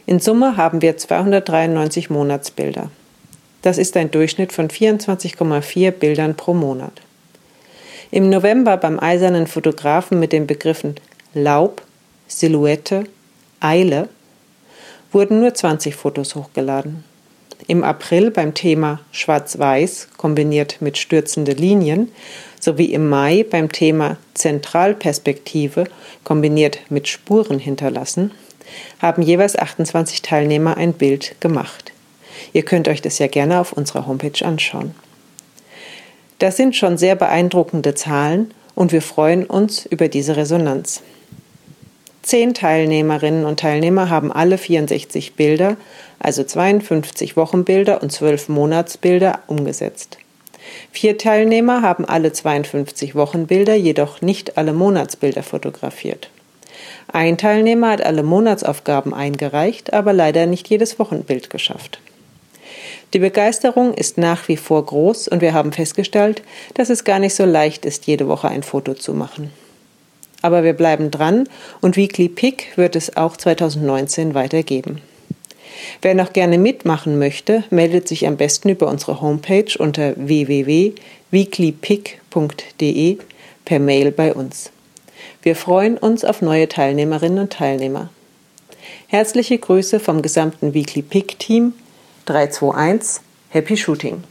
In Summe haben wir 293 Monatsbilder. Das ist ein Durchschnitt von 24,4 Bildern pro Monat. Im November beim eisernen Fotografen mit den Begriffen Laub, Silhouette, Eile wurden nur 20 Fotos hochgeladen. Im April beim Thema Schwarz-Weiß kombiniert mit stürzende Linien sowie im Mai beim Thema Zentralperspektive kombiniert mit Spuren hinterlassen haben jeweils 28 Teilnehmer ein Bild gemacht. Ihr könnt euch das ja gerne auf unserer Homepage anschauen. Das sind schon sehr beeindruckende Zahlen und wir freuen uns über diese Resonanz. Zehn Teilnehmerinnen und Teilnehmer haben alle 64 Bilder, also 52 Wochenbilder und 12 Monatsbilder umgesetzt. Vier Teilnehmer haben alle 52 Wochenbilder, jedoch nicht alle Monatsbilder fotografiert. Ein Teilnehmer hat alle Monatsaufgaben eingereicht, aber leider nicht jedes Wochenbild geschafft. Die Begeisterung ist nach wie vor groß und wir haben festgestellt, dass es gar nicht so leicht ist, jede Woche ein Foto zu machen. Aber wir bleiben dran und Weekly Pick wird es auch 2019 weitergeben. Wer noch gerne mitmachen möchte, meldet sich am besten über unsere Homepage unter www.weeklypick.de per Mail bei uns. Wir freuen uns auf neue Teilnehmerinnen und Teilnehmer. Herzliche Grüße vom gesamten Weekly Pick Team 321 Happy Shooting.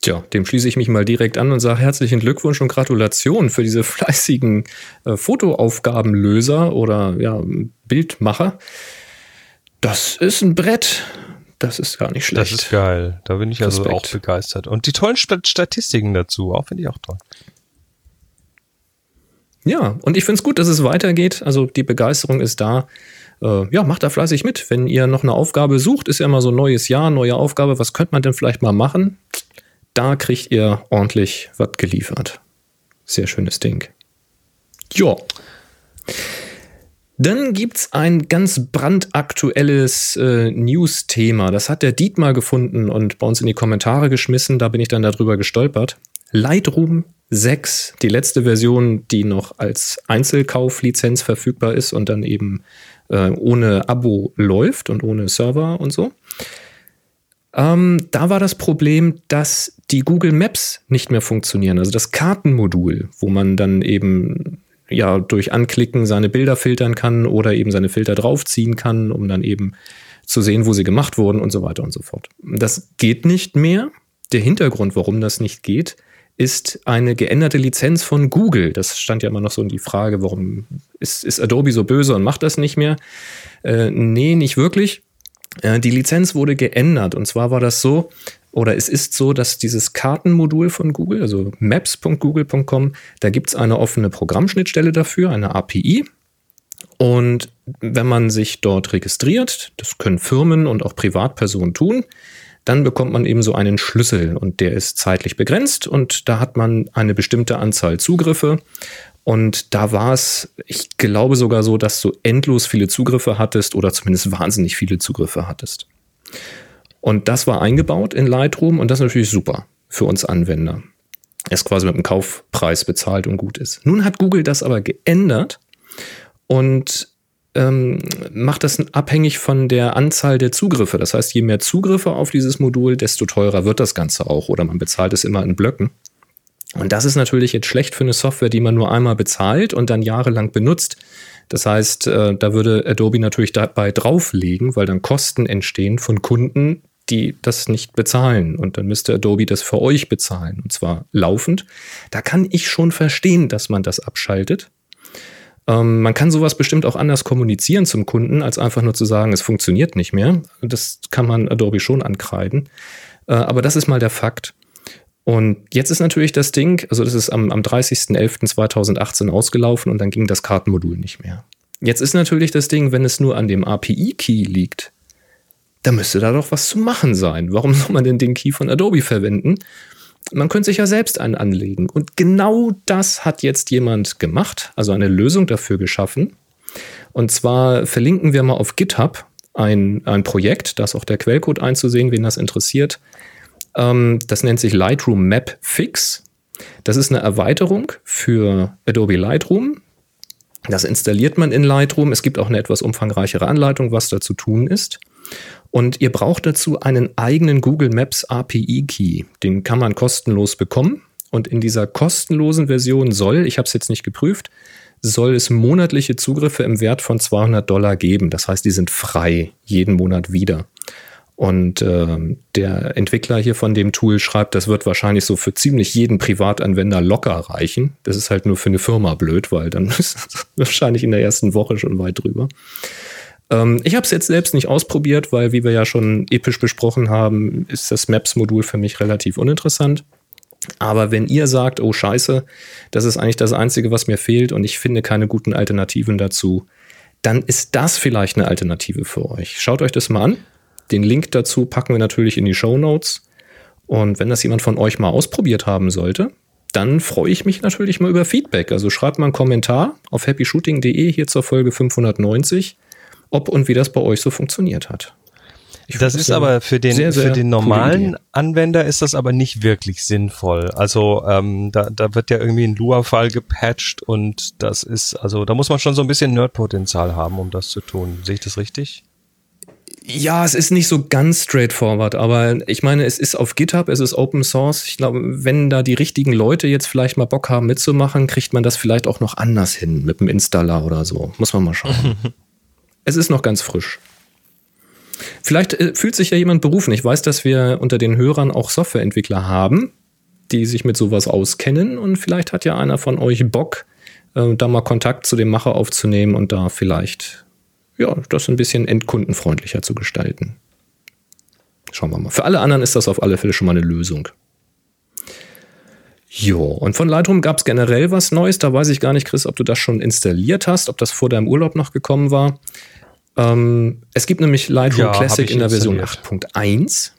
Tja, dem schließe ich mich mal direkt an und sage herzlichen Glückwunsch und Gratulation für diese fleißigen äh, Fotoaufgabenlöser oder ja, Bildmacher. Das ist ein Brett. Das ist gar nicht schlecht. Das ist geil. Da bin ich also Respekt. auch begeistert. Und die tollen Statistiken dazu, auch finde ich auch toll. Ja, und ich finde es gut, dass es weitergeht. Also die Begeisterung ist da. Äh, ja, macht da fleißig mit. Wenn ihr noch eine Aufgabe sucht, ist ja immer so ein neues Jahr, neue Aufgabe. Was könnte man denn vielleicht mal machen? Da kriegt ihr ordentlich was geliefert. Sehr schönes Ding. Ja. Dann gibt es ein ganz brandaktuelles äh, News-Thema. Das hat der Dietmar gefunden und bei uns in die Kommentare geschmissen. Da bin ich dann darüber gestolpert. Lightroom 6, die letzte Version, die noch als Einzelkauflizenz verfügbar ist und dann eben äh, ohne Abo läuft und ohne Server und so. Ähm, da war das Problem, dass die Google Maps nicht mehr funktionieren. Also das Kartenmodul, wo man dann eben ja durch Anklicken seine Bilder filtern kann oder eben seine Filter draufziehen kann, um dann eben zu sehen, wo sie gemacht wurden und so weiter und so fort. Das geht nicht mehr. Der Hintergrund, warum das nicht geht, ist eine geänderte Lizenz von Google. Das stand ja immer noch so in die Frage, warum ist, ist Adobe so böse und macht das nicht mehr? Äh, nee, nicht wirklich. Äh, die Lizenz wurde geändert und zwar war das so, oder es ist so, dass dieses Kartenmodul von Google, also maps.google.com, da gibt es eine offene Programmschnittstelle dafür, eine API. Und wenn man sich dort registriert, das können Firmen und auch Privatpersonen tun, dann bekommt man eben so einen Schlüssel und der ist zeitlich begrenzt und da hat man eine bestimmte Anzahl Zugriffe. Und da war es, ich glaube sogar so, dass du endlos viele Zugriffe hattest oder zumindest wahnsinnig viele Zugriffe hattest. Und das war eingebaut in Lightroom und das ist natürlich super für uns Anwender. Es quasi mit einem Kaufpreis bezahlt und gut ist. Nun hat Google das aber geändert und ähm, macht das abhängig von der Anzahl der Zugriffe. Das heißt, je mehr Zugriffe auf dieses Modul, desto teurer wird das Ganze auch oder man bezahlt es immer in Blöcken. Und das ist natürlich jetzt schlecht für eine Software, die man nur einmal bezahlt und dann jahrelang benutzt. Das heißt, äh, da würde Adobe natürlich dabei drauflegen, weil dann Kosten entstehen von Kunden, die das nicht bezahlen. Und dann müsste Adobe das für euch bezahlen. Und zwar laufend. Da kann ich schon verstehen, dass man das abschaltet. Ähm, man kann sowas bestimmt auch anders kommunizieren zum Kunden, als einfach nur zu sagen, es funktioniert nicht mehr. Das kann man Adobe schon ankreiden. Äh, aber das ist mal der Fakt. Und jetzt ist natürlich das Ding, also das ist am, am 30.11.2018 ausgelaufen und dann ging das Kartenmodul nicht mehr. Jetzt ist natürlich das Ding, wenn es nur an dem API-Key liegt, da müsste da doch was zu machen sein. Warum soll man denn den Key von Adobe verwenden? Man könnte sich ja selbst einen anlegen. Und genau das hat jetzt jemand gemacht, also eine Lösung dafür geschaffen. Und zwar verlinken wir mal auf GitHub ein, ein Projekt, da ist auch der Quellcode einzusehen, wen das interessiert. Ähm, das nennt sich Lightroom Map Fix. Das ist eine Erweiterung für Adobe Lightroom. Das installiert man in Lightroom. Es gibt auch eine etwas umfangreichere Anleitung, was da zu tun ist. Und ihr braucht dazu einen eigenen Google Maps API Key. Den kann man kostenlos bekommen. Und in dieser kostenlosen Version soll, ich habe es jetzt nicht geprüft, soll es monatliche Zugriffe im Wert von 200 Dollar geben. Das heißt, die sind frei jeden Monat wieder. Und äh, der Entwickler hier von dem Tool schreibt, das wird wahrscheinlich so für ziemlich jeden Privatanwender locker reichen. Das ist halt nur für eine Firma blöd, weil dann ist wahrscheinlich in der ersten Woche schon weit drüber. Ähm, ich habe es jetzt selbst nicht ausprobiert, weil, wie wir ja schon episch besprochen haben, ist das Maps-Modul für mich relativ uninteressant. Aber wenn ihr sagt, oh scheiße, das ist eigentlich das Einzige, was mir fehlt und ich finde keine guten Alternativen dazu, dann ist das vielleicht eine Alternative für euch. Schaut euch das mal an. Den Link dazu packen wir natürlich in die Show Notes. Und wenn das jemand von euch mal ausprobiert haben sollte, dann freue ich mich natürlich mal über Feedback. Also schreibt mal einen Kommentar auf happyshooting.de hier zur Folge 590 ob und wie das bei euch so funktioniert hat. Ich das ist aber für den, sehr, sehr für den normalen Anwender ist das aber nicht wirklich sinnvoll. Also ähm, da, da wird ja irgendwie ein Lua-File gepatcht und das ist, also da muss man schon so ein bisschen Nerdpotenzial haben, um das zu tun. Sehe ich das richtig? Ja, es ist nicht so ganz straightforward, aber ich meine, es ist auf GitHub, es ist Open Source. Ich glaube, wenn da die richtigen Leute jetzt vielleicht mal Bock haben mitzumachen, kriegt man das vielleicht auch noch anders hin mit dem Installer oder so. Muss man mal schauen. Es ist noch ganz frisch. Vielleicht äh, fühlt sich ja jemand berufen. Ich weiß, dass wir unter den Hörern auch Softwareentwickler haben, die sich mit sowas auskennen. Und vielleicht hat ja einer von euch Bock, äh, da mal Kontakt zu dem Macher aufzunehmen und da vielleicht ja, das ein bisschen endkundenfreundlicher zu gestalten. Schauen wir mal. Für alle anderen ist das auf alle Fälle schon mal eine Lösung. Jo, und von Lightroom gab es generell was Neues. Da weiß ich gar nicht, Chris, ob du das schon installiert hast, ob das vor deinem Urlaub noch gekommen war. Ähm, es gibt nämlich Lightroom ja, Classic in der Version 8.1.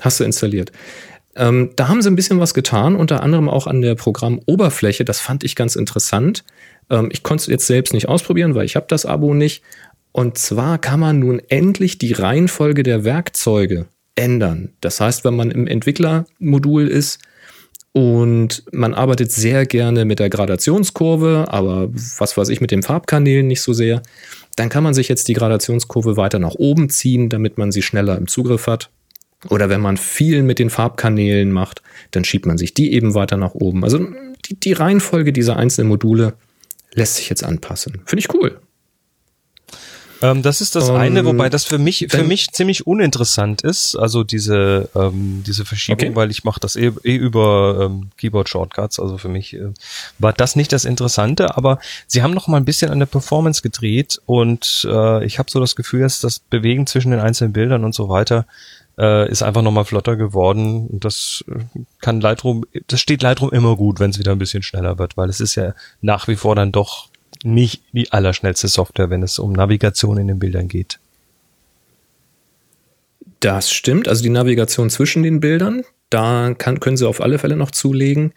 Hast du installiert? Ähm, da haben sie ein bisschen was getan, unter anderem auch an der Programmoberfläche. Das fand ich ganz interessant. Ähm, ich konnte es jetzt selbst nicht ausprobieren, weil ich habe das Abo nicht. Und zwar kann man nun endlich die Reihenfolge der Werkzeuge ändern. Das heißt, wenn man im Entwicklermodul ist und man arbeitet sehr gerne mit der Gradationskurve, aber was weiß ich mit den Farbkanälen nicht so sehr, dann kann man sich jetzt die Gradationskurve weiter nach oben ziehen, damit man sie schneller im Zugriff hat. Oder wenn man viel mit den Farbkanälen macht, dann schiebt man sich die eben weiter nach oben. Also die, die Reihenfolge dieser einzelnen Module lässt sich jetzt anpassen. Finde ich cool. Ähm, das ist das um, eine, wobei das für mich für mich ziemlich uninteressant ist. Also diese ähm, diese Verschiebung, okay. weil ich mache das eh, eh über ähm, Keyboard Shortcuts. Also für mich äh, war das nicht das Interessante. Aber sie haben noch mal ein bisschen an der Performance gedreht und äh, ich habe so das Gefühl, dass das Bewegen zwischen den einzelnen Bildern und so weiter äh, ist einfach nochmal flotter geworden. Und das äh, kann Lightroom, das steht Lightroom immer gut, wenn es wieder ein bisschen schneller wird, weil es ist ja nach wie vor dann doch nicht die allerschnellste Software, wenn es um Navigation in den Bildern geht. Das stimmt, also die Navigation zwischen den Bildern, da kann, können Sie auf alle Fälle noch zulegen.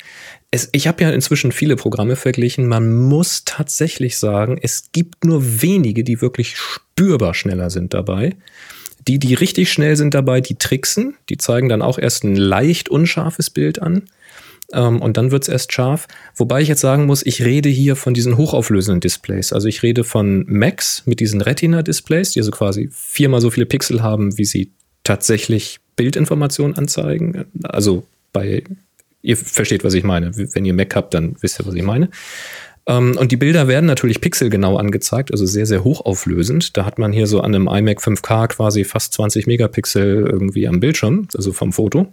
Es, ich habe ja inzwischen viele Programme verglichen. Man muss tatsächlich sagen, es gibt nur wenige, die wirklich spürbar schneller sind dabei. Die, die richtig schnell sind dabei, die tricksen. Die zeigen dann auch erst ein leicht unscharfes Bild an. Ähm, und dann wird's erst scharf. Wobei ich jetzt sagen muss, ich rede hier von diesen hochauflösenden Displays. Also ich rede von Macs mit diesen Retina-Displays, die also quasi viermal so viele Pixel haben, wie sie tatsächlich Bildinformationen anzeigen. Also bei, ihr versteht, was ich meine. Wenn ihr Mac habt, dann wisst ihr, was ich meine. Ähm, und die Bilder werden natürlich pixelgenau angezeigt, also sehr, sehr hochauflösend. Da hat man hier so an einem iMac 5K quasi fast 20 Megapixel irgendwie am Bildschirm, also vom Foto.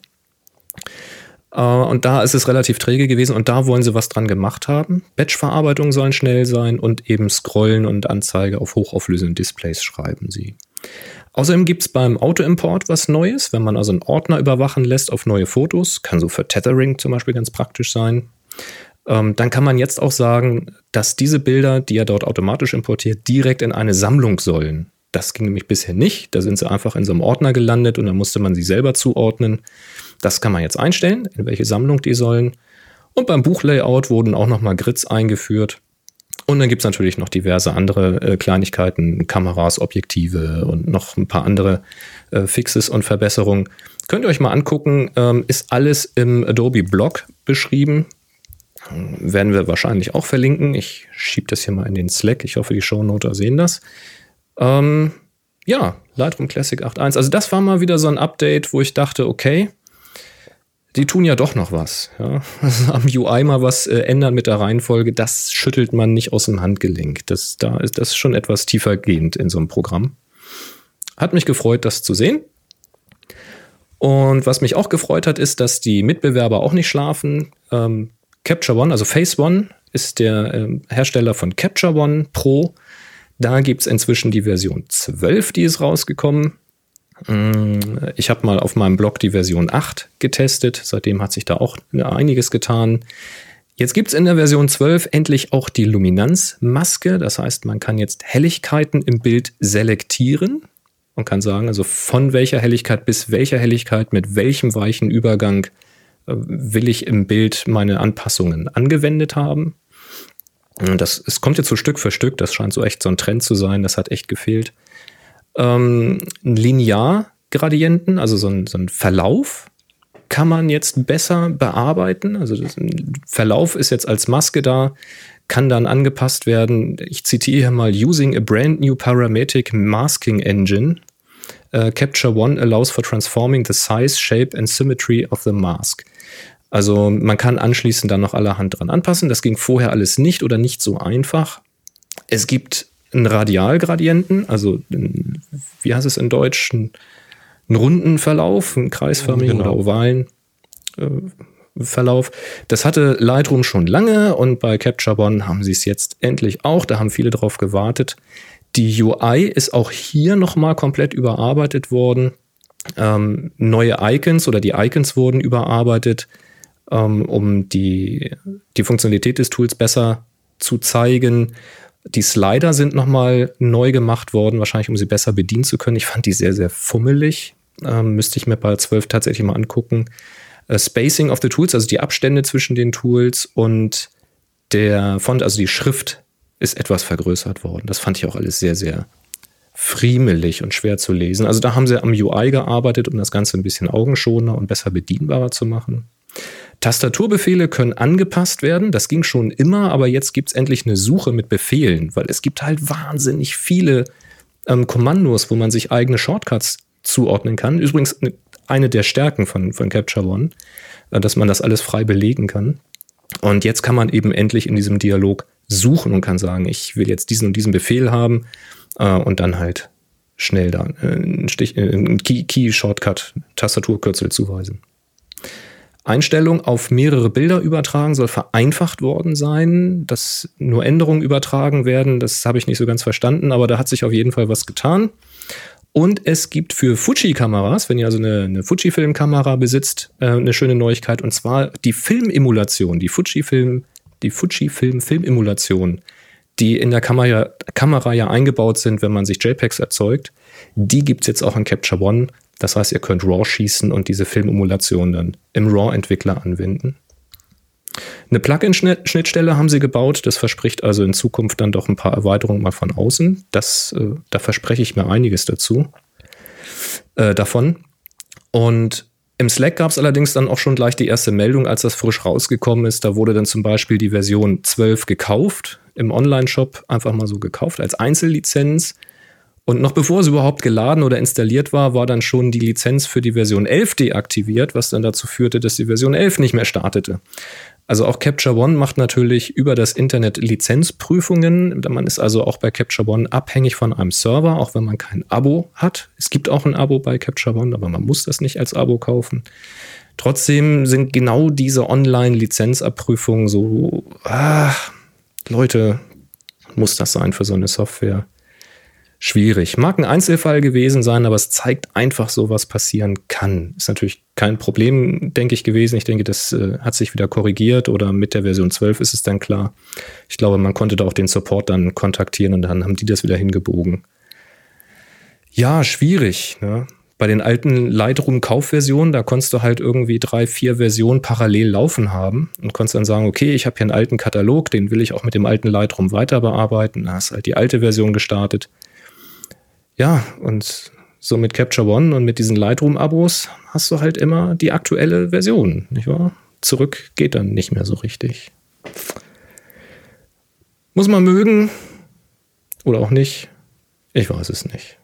Äh, und da ist es relativ träge gewesen und da wollen sie was dran gemacht haben. Batch-Verarbeitung sollen schnell sein und eben Scrollen und Anzeige auf hochauflösenden Displays schreiben sie. Außerdem gibt es beim Auto-Import was Neues, wenn man also einen Ordner überwachen lässt auf neue Fotos, kann so für Tethering zum Beispiel ganz praktisch sein. Ähm, dann kann man jetzt auch sagen, dass diese Bilder, die er dort automatisch importiert, direkt in eine Sammlung sollen. Das ging nämlich bisher nicht. Da sind sie einfach in so einem Ordner gelandet und dann musste man sie selber zuordnen. Das kann man jetzt einstellen, in welche Sammlung die sollen. Und beim Buchlayout wurden auch nochmal Grids eingeführt. Und dann gibt es natürlich noch diverse andere äh, Kleinigkeiten, Kameras, Objektive und noch ein paar andere äh, Fixes und Verbesserungen. Könnt ihr euch mal angucken, ähm, ist alles im Adobe Blog beschrieben. Werden wir wahrscheinlich auch verlinken. Ich schiebe das hier mal in den Slack. Ich hoffe, die Shownoter sehen das. Ähm, ja, Lightroom Classic 8.1. Also das war mal wieder so ein Update, wo ich dachte, okay, die tun ja doch noch was. Ja? Also am UI mal was äh, ändern mit der Reihenfolge, das schüttelt man nicht aus dem Handgelenk. Das, da ist das ist schon etwas tiefer gehend in so einem Programm. Hat mich gefreut, das zu sehen. Und was mich auch gefreut hat, ist, dass die Mitbewerber auch nicht schlafen. Ähm, Capture One, also Phase One, ist der ähm, Hersteller von Capture One Pro. Da gibt es inzwischen die Version 12, die ist rausgekommen. Ich habe mal auf meinem Blog die Version 8 getestet. Seitdem hat sich da auch einiges getan. Jetzt gibt es in der Version 12 endlich auch die Luminanzmaske. Das heißt, man kann jetzt Helligkeiten im Bild selektieren und kann sagen, also von welcher Helligkeit bis welcher Helligkeit mit welchem weichen Übergang äh, will ich im Bild meine Anpassungen angewendet haben. Das, es kommt jetzt so Stück für Stück, das scheint so echt so ein Trend zu sein, das hat echt gefehlt ähm, Lineargradienten, also so ein, so ein Verlauf, kann man jetzt besser bearbeiten. Also das, Verlauf ist jetzt als Maske da, kann dann angepasst werden. Ich zitiere hier mal, using a brand new parametric masking engine. Uh, Capture One allows for transforming the size, shape and symmetry of the mask. Also man kann anschließend dann noch allerhand dran anpassen. Das ging vorher alles nicht oder nicht so einfach. Es gibt einen Radialgradienten, also einen, wie heißt es in Deutsch, einen, einen runden Verlauf, einen kreisförmigen genau. oder ovalen äh, Verlauf. Das hatte Lightroom schon lange und bei Capture One haben sie es jetzt endlich auch. Da haben viele drauf gewartet. Die UI ist auch hier nochmal komplett überarbeitet worden. Ähm, neue Icons oder die Icons wurden überarbeitet, ähm, um die, die Funktionalität des Tools besser zu zeigen. Die Slider sind nochmal neu gemacht worden, wahrscheinlich um sie besser bedienen zu können. Ich fand die sehr, sehr fummelig. Ähm, müsste ich mir bei 12 tatsächlich mal angucken. Äh, Spacing of the Tools, also die Abstände zwischen den Tools und der Font, also die Schrift, ist etwas vergrößert worden. Das fand ich auch alles sehr, sehr friemelig und schwer zu lesen. Also da haben sie am UI gearbeitet, um das Ganze ein bisschen augenschonender und besser bedienbarer zu machen. Tastaturbefehle können angepasst werden. Das ging schon immer, aber jetzt gibt es endlich eine Suche mit Befehlen, weil es gibt halt wahnsinnig viele ähm, Kommandos, wo man sich eigene Shortcuts zuordnen kann. Übrigens eine der Stärken von, von Capture One, äh, dass man das alles frei belegen kann. Und jetzt kann man eben endlich in diesem Dialog suchen und kann sagen, ich will jetzt diesen und diesen Befehl haben äh, und dann halt schnell da äh, einen, Stich, äh, einen Key-Shortcut, Key Tastaturkürzel zuweisen. Einstellung auf mehrere Bilder übertragen soll vereinfacht worden sein, dass nur Änderungen übertragen werden. Das habe ich nicht so ganz verstanden, aber da hat sich auf jeden Fall was getan. Und es gibt für Fuji-Kameras, wenn ihr also eine, eine Fuji-Filmkamera besitzt, äh, eine schöne Neuigkeit, und zwar die Filmemulation, die Fuji-Film, die Fuji-Film-Filmemulation, die in der Kamera, Kamera ja eingebaut sind, wenn man sich JPEGs erzeugt, die gibt es jetzt auch in Capture One. Das heißt, ihr könnt RAW schießen und diese Filmemulation dann im RAW-Entwickler anwenden. Eine Plugin-Schnittstelle haben sie gebaut. Das verspricht also in Zukunft dann doch ein paar Erweiterungen mal von außen. Das, äh, da verspreche ich mir einiges dazu. Äh, davon. Und im Slack gab es allerdings dann auch schon gleich die erste Meldung, als das frisch rausgekommen ist. Da wurde dann zum Beispiel die Version 12 gekauft, im Online-Shop einfach mal so gekauft als Einzellizenz. Und noch bevor es überhaupt geladen oder installiert war, war dann schon die Lizenz für die Version 11 deaktiviert, was dann dazu führte, dass die Version 11 nicht mehr startete. Also auch Capture One macht natürlich über das Internet Lizenzprüfungen. Man ist also auch bei Capture One abhängig von einem Server, auch wenn man kein Abo hat. Es gibt auch ein Abo bei Capture One, aber man muss das nicht als Abo kaufen. Trotzdem sind genau diese Online-Lizenzabprüfungen so, ah, Leute, muss das sein für so eine Software? Schwierig. Mag ein Einzelfall gewesen sein, aber es zeigt einfach so, was passieren kann. Ist natürlich kein Problem, denke ich, gewesen. Ich denke, das äh, hat sich wieder korrigiert oder mit der Version 12 ist es dann klar. Ich glaube, man konnte da auch den Support dann kontaktieren und dann haben die das wieder hingebogen. Ja, schwierig. Ne? Bei den alten Lightroom-Kaufversionen, da konntest du halt irgendwie drei, vier Versionen parallel laufen haben und konntest dann sagen, okay, ich habe hier einen alten Katalog, den will ich auch mit dem alten Lightroom weiter bearbeiten. Da hast halt die alte Version gestartet ja, und so mit Capture One und mit diesen Lightroom-Abos hast du halt immer die aktuelle Version, nicht wahr? Zurück geht dann nicht mehr so richtig. Muss man mögen oder auch nicht. Ich weiß es nicht.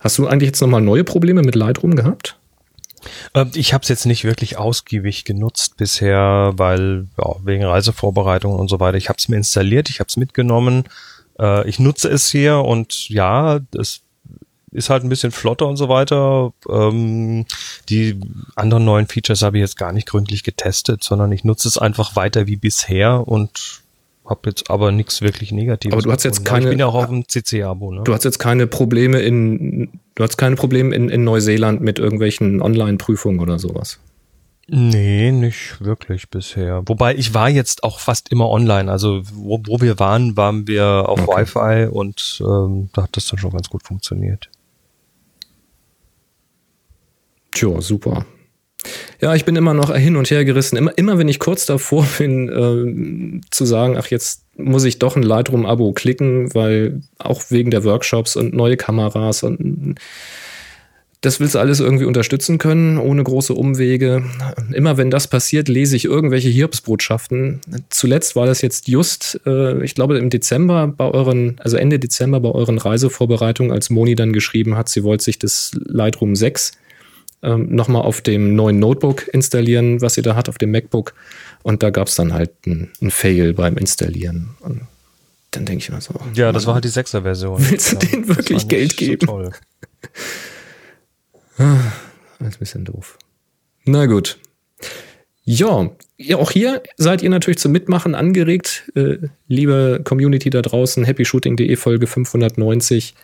Hast du eigentlich jetzt nochmal neue Probleme mit Lightroom gehabt? Ähm, ich habe es jetzt nicht wirklich ausgiebig genutzt bisher, weil ja, wegen Reisevorbereitung und so weiter. Ich habe es mir installiert, ich habe es mitgenommen äh, ich nutze es hier und ja, es ist halt ein bisschen flotter und so weiter. Ähm, die anderen neuen Features habe ich jetzt gar nicht gründlich getestet, sondern ich nutze es einfach weiter wie bisher und habe jetzt aber nichts wirklich Negatives. Aber du hast jetzt keine. Ich bin ja auch auf dem CC-Abo. Ne? Du hast jetzt keine Probleme in. Du hast keine Probleme in, in Neuseeland mit irgendwelchen Online-Prüfungen oder sowas. Nee, nicht wirklich bisher. Wobei ich war jetzt auch fast immer online. Also wo, wo wir waren, waren wir auf okay. Wi-Fi und ähm, da hat das dann schon ganz gut funktioniert. Tja, super. Ja, ich bin immer noch hin und her gerissen. Immer, immer wenn ich kurz davor bin, äh, zu sagen, ach, jetzt muss ich doch ein Lightroom-Abo klicken, weil auch wegen der Workshops und neue Kameras und das willst du alles irgendwie unterstützen können, ohne große Umwege. Immer wenn das passiert, lese ich irgendwelche Hiobsbotschaften. Zuletzt war das jetzt just, äh, ich glaube, im Dezember bei euren, also Ende Dezember bei euren Reisevorbereitungen, als Moni dann geschrieben hat, sie wollte sich das Lightroom 6 ähm, nochmal auf dem neuen Notebook installieren, was sie da hat, auf dem MacBook. Und da gab es dann halt ein, Fail beim Installieren. Und dann denke ich mir so. Ja, das war halt die 6er Version. Willst du ja, denen wirklich Geld geben? So Ah, ist ein bisschen doof. Na gut. Ja, ja, auch hier seid ihr natürlich zum Mitmachen angeregt, äh, liebe Community da draußen, happyshooting.de Folge 590.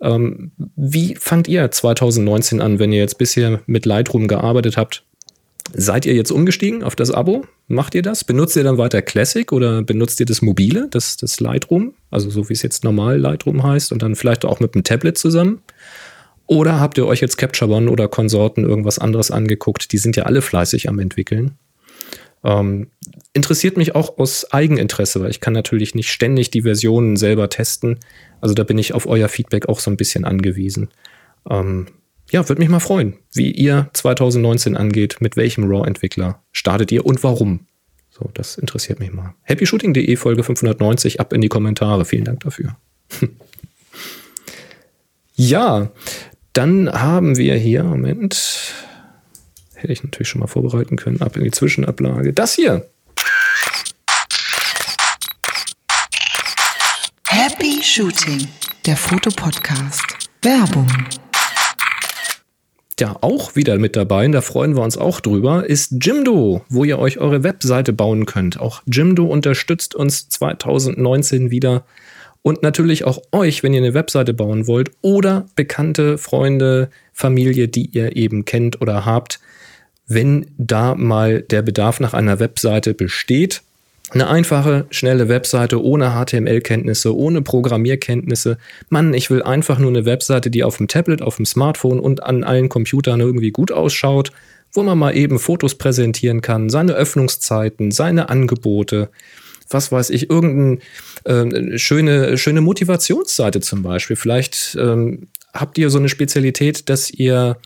Ähm, wie fangt ihr 2019 an, wenn ihr jetzt bisher mit Lightroom gearbeitet habt? Seid ihr jetzt umgestiegen auf das Abo? Macht ihr das? Benutzt ihr dann weiter Classic oder benutzt ihr das Mobile, das, das Lightroom? Also so wie es jetzt normal Lightroom heißt und dann vielleicht auch mit dem Tablet zusammen? Oder habt ihr euch jetzt Capture One oder Konsorten irgendwas anderes angeguckt? Die sind ja alle fleißig am entwickeln. Ähm, interessiert mich auch aus Eigeninteresse, weil ich kann natürlich nicht ständig die Versionen selber testen. Also da bin ich auf euer Feedback auch so ein bisschen angewiesen. Ähm, ja, würde mich mal freuen, wie ihr 2019 angeht, mit welchem RAW-Entwickler startet ihr und warum. So, das interessiert mich mal. happyshooting.de Folge 590 ab in die Kommentare. Vielen Dank dafür. ja, dann haben wir hier, Moment, Hätte ich natürlich schon mal vorbereiten können. Ab in die Zwischenablage. Das hier. Happy Shooting, der Fotopodcast. Werbung. Ja, auch wieder mit dabei, da freuen wir uns auch drüber, ist Jimdo, wo ihr euch eure Webseite bauen könnt. Auch Jimdo unterstützt uns 2019 wieder und natürlich auch euch, wenn ihr eine Webseite bauen wollt oder bekannte Freunde, Familie, die ihr eben kennt oder habt wenn da mal der Bedarf nach einer Webseite besteht. Eine einfache, schnelle Webseite ohne HTML-Kenntnisse, ohne Programmierkenntnisse. Mann, ich will einfach nur eine Webseite, die auf dem Tablet, auf dem Smartphone und an allen Computern irgendwie gut ausschaut, wo man mal eben Fotos präsentieren kann, seine Öffnungszeiten, seine Angebote, was weiß ich, irgendeine äh, schöne, schöne Motivationsseite zum Beispiel. Vielleicht ähm, habt ihr so eine Spezialität, dass ihr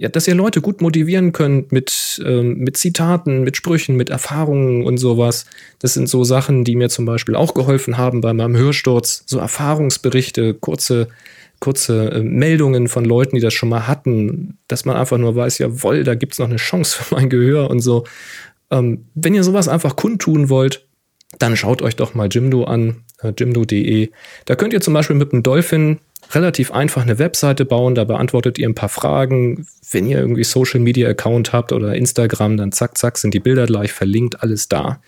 ja, dass ihr Leute gut motivieren könnt mit, ähm, mit Zitaten, mit Sprüchen, mit Erfahrungen und sowas. Das sind so Sachen, die mir zum Beispiel auch geholfen haben bei meinem Hörsturz. So Erfahrungsberichte, kurze, kurze äh, Meldungen von Leuten, die das schon mal hatten, dass man einfach nur weiß, jawohl, da gibt's noch eine Chance für mein Gehör und so. Ähm, wenn ihr sowas einfach kundtun wollt, dann schaut euch doch mal Jimdo an, äh, jimdo.de. Da könnt ihr zum Beispiel mit dem Dolphin relativ einfach eine Webseite bauen, da beantwortet ihr ein paar Fragen. Wenn ihr irgendwie Social Media Account habt oder Instagram, dann zack, zack, sind die Bilder gleich verlinkt, alles da.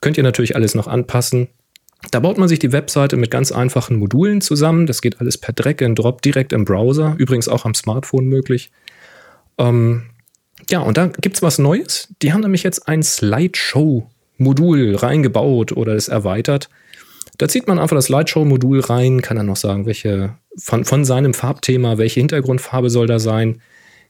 Könnt ihr natürlich alles noch anpassen. Da baut man sich die Webseite mit ganz einfachen Modulen zusammen. Das geht alles per Drag and Drop direkt im Browser, übrigens auch am Smartphone möglich. Ähm, ja, und da gibt es was Neues. Die haben nämlich jetzt ein Slideshow-Modul reingebaut oder es erweitert. Da zieht man einfach das Slideshow-Modul rein, kann dann noch sagen, welche von, von seinem Farbthema, welche Hintergrundfarbe soll da sein,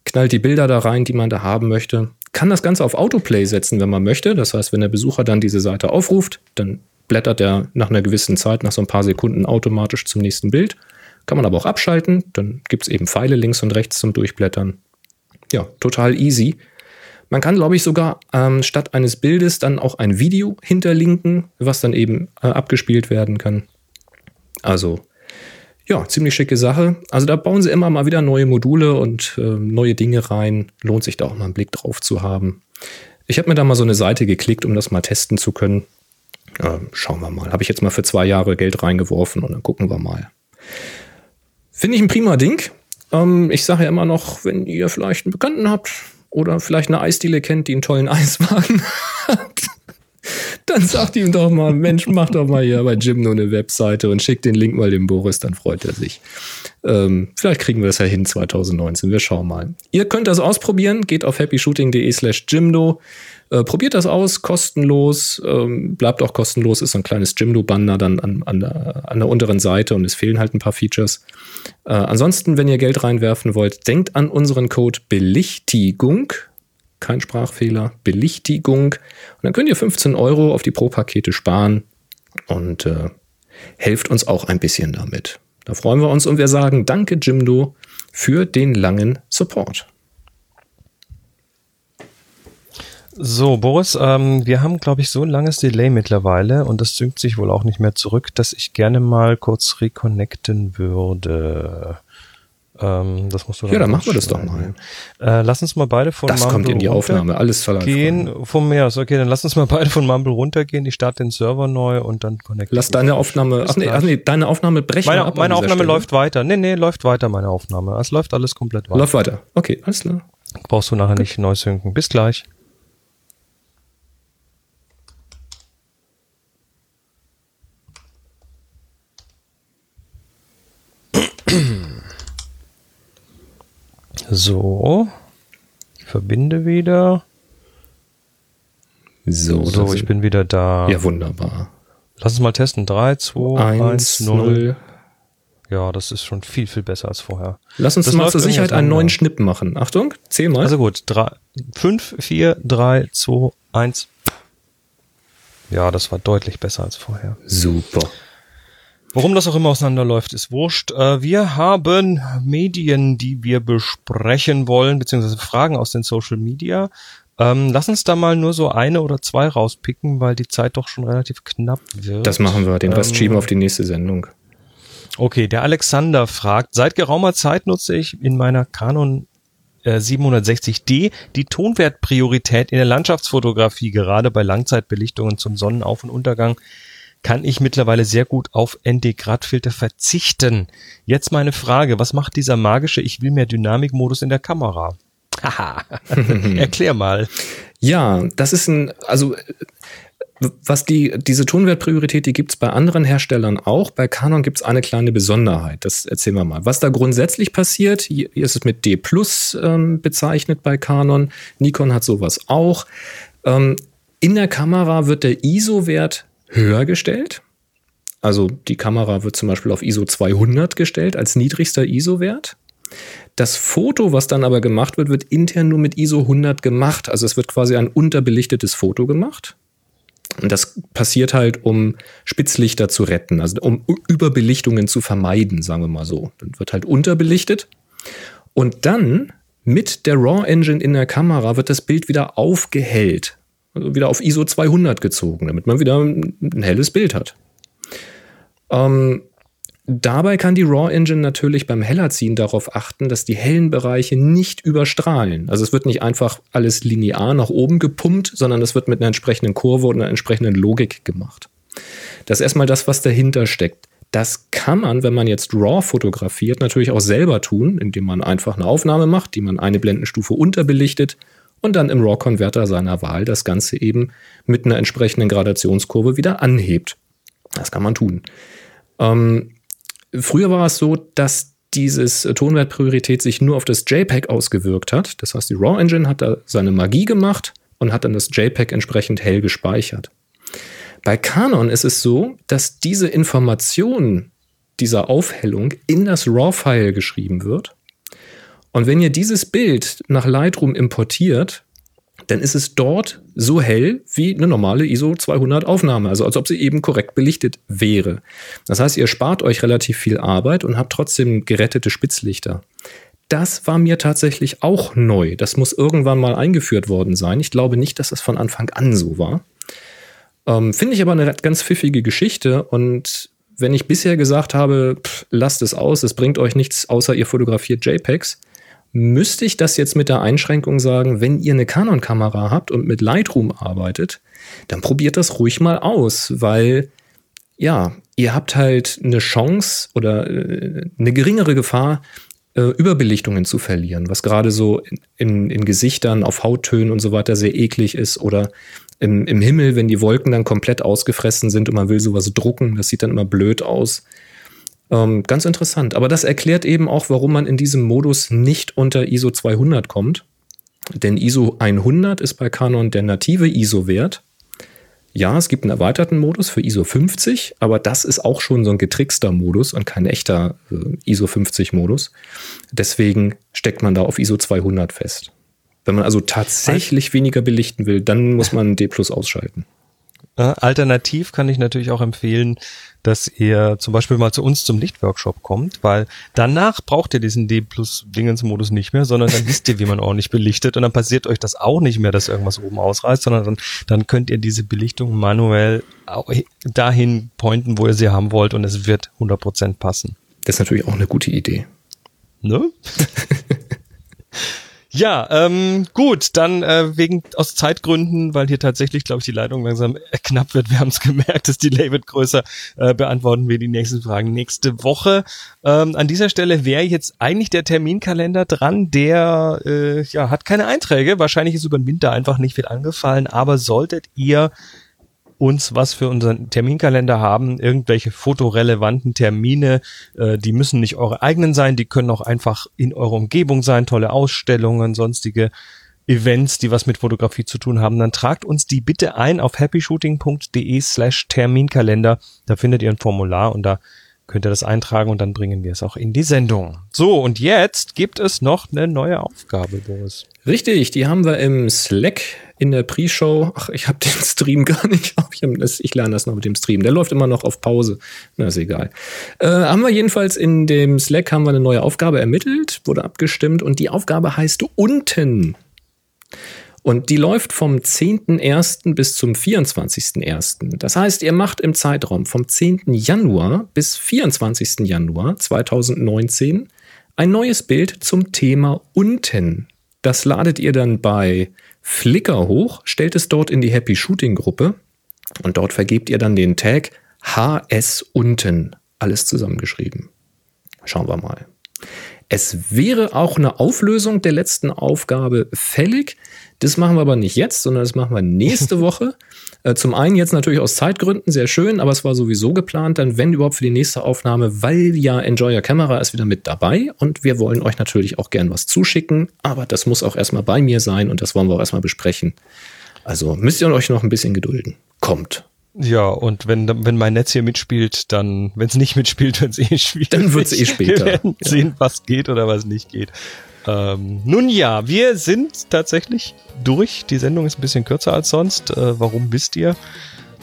knallt die Bilder da rein, die man da haben möchte, kann das Ganze auf Autoplay setzen, wenn man möchte. Das heißt, wenn der Besucher dann diese Seite aufruft, dann blättert er nach einer gewissen Zeit, nach so ein paar Sekunden automatisch zum nächsten Bild. Kann man aber auch abschalten, dann gibt es eben Pfeile links und rechts zum Durchblättern. Ja, total easy. Man kann, glaube ich, sogar ähm, statt eines Bildes dann auch ein Video hinterlinken, was dann eben äh, abgespielt werden kann. Also, ja, ziemlich schicke Sache. Also da bauen sie immer mal wieder neue Module und äh, neue Dinge rein. Lohnt sich da auch mal einen Blick drauf zu haben. Ich habe mir da mal so eine Seite geklickt, um das mal testen zu können. Äh, schauen wir mal. Habe ich jetzt mal für zwei Jahre Geld reingeworfen und dann gucken wir mal. Finde ich ein prima Ding. Ähm, ich sage ja immer noch, wenn ihr vielleicht einen Bekannten habt, oder vielleicht eine Eisdiele kennt, die einen tollen Eiswagen hat, dann sagt ihm doch mal, Mensch, mach doch mal hier bei Jim nur eine Webseite und schick den Link mal dem Boris, dann freut er sich. Ähm, vielleicht kriegen wir das ja hin 2019, wir schauen mal. Ihr könnt das ausprobieren, geht auf happyshooting.de slash Jimdo. Äh, probiert das aus, kostenlos, ähm, bleibt auch kostenlos, ist so ein kleines Jimdo-Banner dann an, an, der, an der unteren Seite und es fehlen halt ein paar Features. Äh, ansonsten, wenn ihr Geld reinwerfen wollt, denkt an unseren Code Belichtigung. Kein Sprachfehler, Belichtigung. Und dann könnt ihr 15 Euro auf die Pro-Pakete sparen und äh, helft uns auch ein bisschen damit. Da freuen wir uns und wir sagen Danke, Jimdo, für den langen Support. So, Boris, ähm, wir haben, glaube ich, so ein langes Delay mittlerweile und das synkt sich wohl auch nicht mehr zurück, dass ich gerne mal kurz reconnecten würde. Ähm, das musst du Ja, dann machen wir das doch mal. Äh, lass uns mal beide von das Mumble kommt in die Aufnahme, alles voller gehen vom Meer. Okay, dann lass uns mal beide von Mumble runtergehen. Ich starte den Server neu und dann connecten. Lass deine Aufnahme, ach nee, ach nee, deine Aufnahme brechen meine, ab. Meine Aufnahme Stelle. läuft weiter. Nee, nee, läuft weiter, meine Aufnahme. Es läuft alles komplett weiter. Läuft weiter. Okay, alles klar. Brauchst du nachher Gut. nicht neu synken. Bis gleich. So. Ich verbinde wieder. So, So, ich bin wieder da. ja wunderbar. Lass uns mal testen. 3, 2, 1, 1, 0. 0. Ja, das ist schon viel, viel besser als vorher. Lass uns Das mal zur Sicherheit einen neuen. Schnipp machen. Achtung, zähl mal. Also gut, 5, 4, 3, 2, 1. Ja, das war deutlich besser als vorher. Super. Warum das auch immer auseinanderläuft, ist wurscht. Äh, Wir haben Medien, die wir besprechen wollen, beziehungsweise Fragen aus den Social Media. Ähm, lass uns da mal nur so eine oder zwei rauspicken, weil die Zeit doch schon relativ knapp wird. Das machen wir. Den Rest Ähm, schieben wir auf die nächste Sendung. Okay, der Alexander fragt, seit geraumer Zeit nutze ich in meiner Canon äh, 760D die Tonwertpriorität in der Landschaftsfotografie, gerade bei Langzeitbelichtungen zum Sonnenauf- und Untergang kann ich mittlerweile sehr gut auf ND-Grad-Filter verzichten. Jetzt meine Frage, was macht dieser magische Ich will mehr Dynamik-Modus in der Kamera? Haha, erklär mal. Ja, das ist ein, also was die, diese Tonwertpriorität, die gibt's bei anderen Herstellern auch. Bei Canon gibt's eine kleine Besonderheit. Das erzählen wir mal. Was da grundsätzlich passiert, hier hier ist es mit D Plus ähm, bezeichnet bei Canon. Nikon hat sowas auch. Ähm, in der Kamera wird der ISO-Wert höher gestellt. Also die Kamera wird zum Beispiel auf ISO 200 gestellt als niedrigster ISO-Wert. Das Foto, was dann aber gemacht wird, wird intern nur mit ISO 100 gemacht. Also es wird quasi ein unterbelichtetes Foto gemacht. Und das passiert halt, um Spitzlichter zu retten, also um Überbelichtungen zu vermeiden, sagen wir mal so. Dann wird halt unterbelichtet. Und dann mit der RAW Engine in der Kamera wird das Bild wieder aufgehellt. Also wieder auf ISO 200 gezogen, damit man wieder ein, helles Bild hat. Ähm, Dabei kann die RAW Engine natürlich beim Hellerziehen darauf achten, dass die hellen Bereiche nicht überstrahlen. Also es wird nicht einfach alles linear nach oben gepumpt, sondern es wird mit einer entsprechenden Kurve und einer entsprechenden Logik gemacht. Das ist erstmal das, was dahinter steckt. Das kann man, wenn man jetzt RAW fotografiert, natürlich auch selber tun, indem man einfach eine Aufnahme macht, die man eine Blendenstufe unterbelichtet und dann im RAW-Konverter seiner Wahl das Ganze eben mit einer entsprechenden Gradationskurve wieder anhebt. Das kann man tun. Ähm, Früher war es so, dass dieses Tonwertpriorität sich nur auf das JPEG ausgewirkt hat. Das heißt, die RAW Engine hat da seine Magie gemacht und hat dann das JPEG entsprechend hell gespeichert. Bei Canon ist es so, dass diese Information dieser Aufhellung in das RAW-File geschrieben wird. Und wenn ihr dieses Bild nach Lightroom importiert, dann ist es dort so hell wie eine normale ISO 200 Aufnahme, also als ob sie eben korrekt belichtet wäre. Das heißt, ihr spart euch relativ viel Arbeit und habt trotzdem gerettete Spitzlichter. Das war mir tatsächlich auch neu. Das muss irgendwann mal eingeführt worden sein. Ich glaube nicht, dass das von Anfang an so war. Ähm, Finde ich aber eine ganz pfiffige Geschichte und wenn ich bisher gesagt habe, pff, lasst es aus, es bringt euch nichts, außer ihr fotografiert JPEGs, müsste ich das jetzt mit der Einschränkung sagen, wenn ihr eine Canon-Kamera habt und mit Lightroom arbeitet, dann probiert das ruhig mal aus, weil ja, ihr habt halt eine Chance oder äh, eine geringere Gefahr, äh, Überbelichtungen zu verlieren, was gerade so in, in, Gesichtern, auf Hauttönen und so weiter sehr eklig ist oder im, im Himmel, wenn die Wolken dann komplett ausgefressen sind und man will sowas drucken, das sieht dann immer blöd aus. Ähm, ganz interessant. Aber das erklärt eben auch, warum man in diesem Modus nicht unter ISO 200 kommt. Denn ISO 100 ist bei Canon der native ISO-Wert. Ja, es gibt einen erweiterten Modus für ISO 50, aber das ist auch schon so ein getrickster Modus und kein echter äh, ISO 50 Modus. Deswegen steckt man da auf ISO 200 fest. Wenn man also tatsächlich weniger belichten will, dann muss man D Plus ausschalten. Alternativ kann ich natürlich auch empfehlen, dass ihr zum Beispiel mal zu uns zum Lichtworkshop kommt, weil danach braucht ihr diesen D plus Dingens-Modus nicht mehr, sondern dann wisst ihr, wie man ordentlich belichtet und dann passiert euch das auch nicht mehr, dass irgendwas oben ausreißt, sondern dann, dann könnt ihr diese Belichtung manuell auch dahin pointen, wo ihr sie haben wollt und es wird 100% passen. Das ist natürlich auch eine gute Idee. Ne? Ja, ähm, gut, dann äh, wegen aus Zeitgründen, weil hier tatsächlich, glaube ich, die Leitung langsam äh, knapp wird. Wir haben es gemerkt, das Delay wird größer. Äh, beantworten wir die nächsten Fragen nächste Woche. Ähm, an dieser Stelle wäre jetzt eigentlich der Terminkalender dran, der äh, ja hat keine Einträge. Wahrscheinlich ist über den Winter einfach nicht viel angefallen, aber solltet ihr uns was für unseren Terminkalender haben, irgendwelche fotorelevanten Termine, äh, die müssen nicht eure eigenen sein, die können auch einfach in eurer Umgebung sein, tolle Ausstellungen, sonstige Events, die was mit Fotografie zu tun haben, dann tragt uns die bitte ein auf happyshooting.de slash Terminkalender. Da findet ihr ein Formular und da könnt ihr das eintragen und dann bringen wir es auch in die Sendung. So, und jetzt gibt es noch eine neue Aufgabe, Boris. Richtig, die haben wir im Slack in der Pre-Show. Ach, ich habe den Stream gar nicht. Ich, das, ich lerne das noch mit dem Stream. Der läuft immer noch auf Pause. Na, ist egal. Äh, haben wir jedenfalls in dem Slack haben wir eine neue Aufgabe ermittelt, wurde abgestimmt und die Aufgabe heißt unten. Und die läuft vom 10.01. bis zum 24.01. Das heißt, ihr macht im Zeitraum vom 10. Januar bis 24. Januar 2019 ein neues Bild zum Thema unten. Das ladet ihr dann bei Flickr hoch, stellt es dort in die Happy Shooting Gruppe und dort vergebt ihr dann den Tag HS unten. Alles zusammengeschrieben. Schauen wir mal. Es wäre auch eine Auflösung der letzten Aufgabe fällig. Das machen wir aber nicht jetzt, sondern das machen wir nächste Woche. Äh, zum einen jetzt natürlich aus Zeitgründen sehr schön, aber es war sowieso geplant, dann wenn überhaupt für die nächste Aufnahme, weil ja Enjoy Your Camera ist wieder mit dabei und wir wollen euch natürlich auch gern was zuschicken, aber das muss auch erstmal bei mir sein und das wollen wir auch erstmal besprechen. Also müsst ihr euch noch ein bisschen gedulden. Kommt. Ja, und wenn, wenn mein Netz hier mitspielt, dann, wenn es nicht mitspielt, wird es eh schwierig. Dann wird es eh später. Wir werden ja. sehen, was geht oder was nicht geht. Ähm, nun ja, wir sind tatsächlich durch. Die Sendung ist ein bisschen kürzer als sonst. Äh, warum wisst ihr?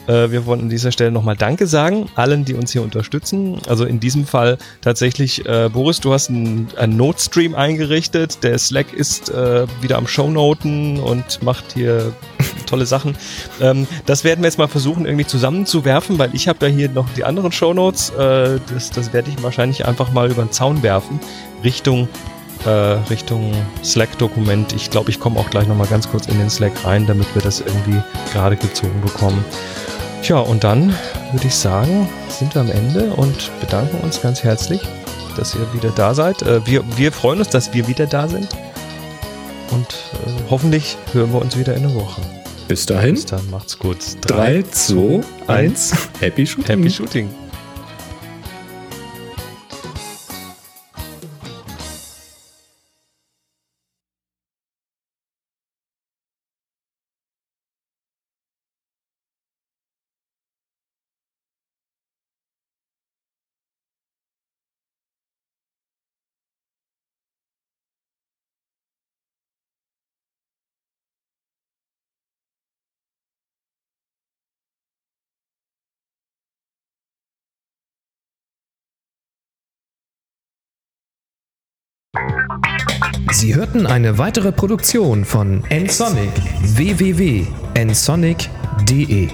Äh, wir wollen an dieser Stelle nochmal Danke sagen, allen, die uns hier unterstützen. Also in diesem Fall tatsächlich, äh, Boris, du hast einen, einen Notestream eingerichtet. Der Slack ist äh, wieder am Shownoten und macht hier tolle Sachen. Ähm, das werden wir jetzt mal versuchen, irgendwie zusammenzuwerfen, weil ich habe ja hier noch die anderen Shownotes. Äh, das, das werde ich wahrscheinlich einfach mal über den Zaun werfen. Richtung äh, Richtung Slack-Dokument. Ich glaube, ich komme auch gleich nochmal ganz kurz in den Slack rein, damit wir das irgendwie gerade gezogen bekommen. Tja, und dann würde ich sagen, sind wir am Ende und bedanken uns ganz herzlich, dass ihr wieder da seid. Äh, wir, wir freuen uns, dass wir wieder da sind. Und äh, hoffentlich hören wir uns wieder in einer Woche. Bis dahin. Bis dann, macht's gut. 3, 2, 1. Happy Shooting. Happy Shooting. Sie hörten eine weitere Produktion von nsonic www.nsonic.de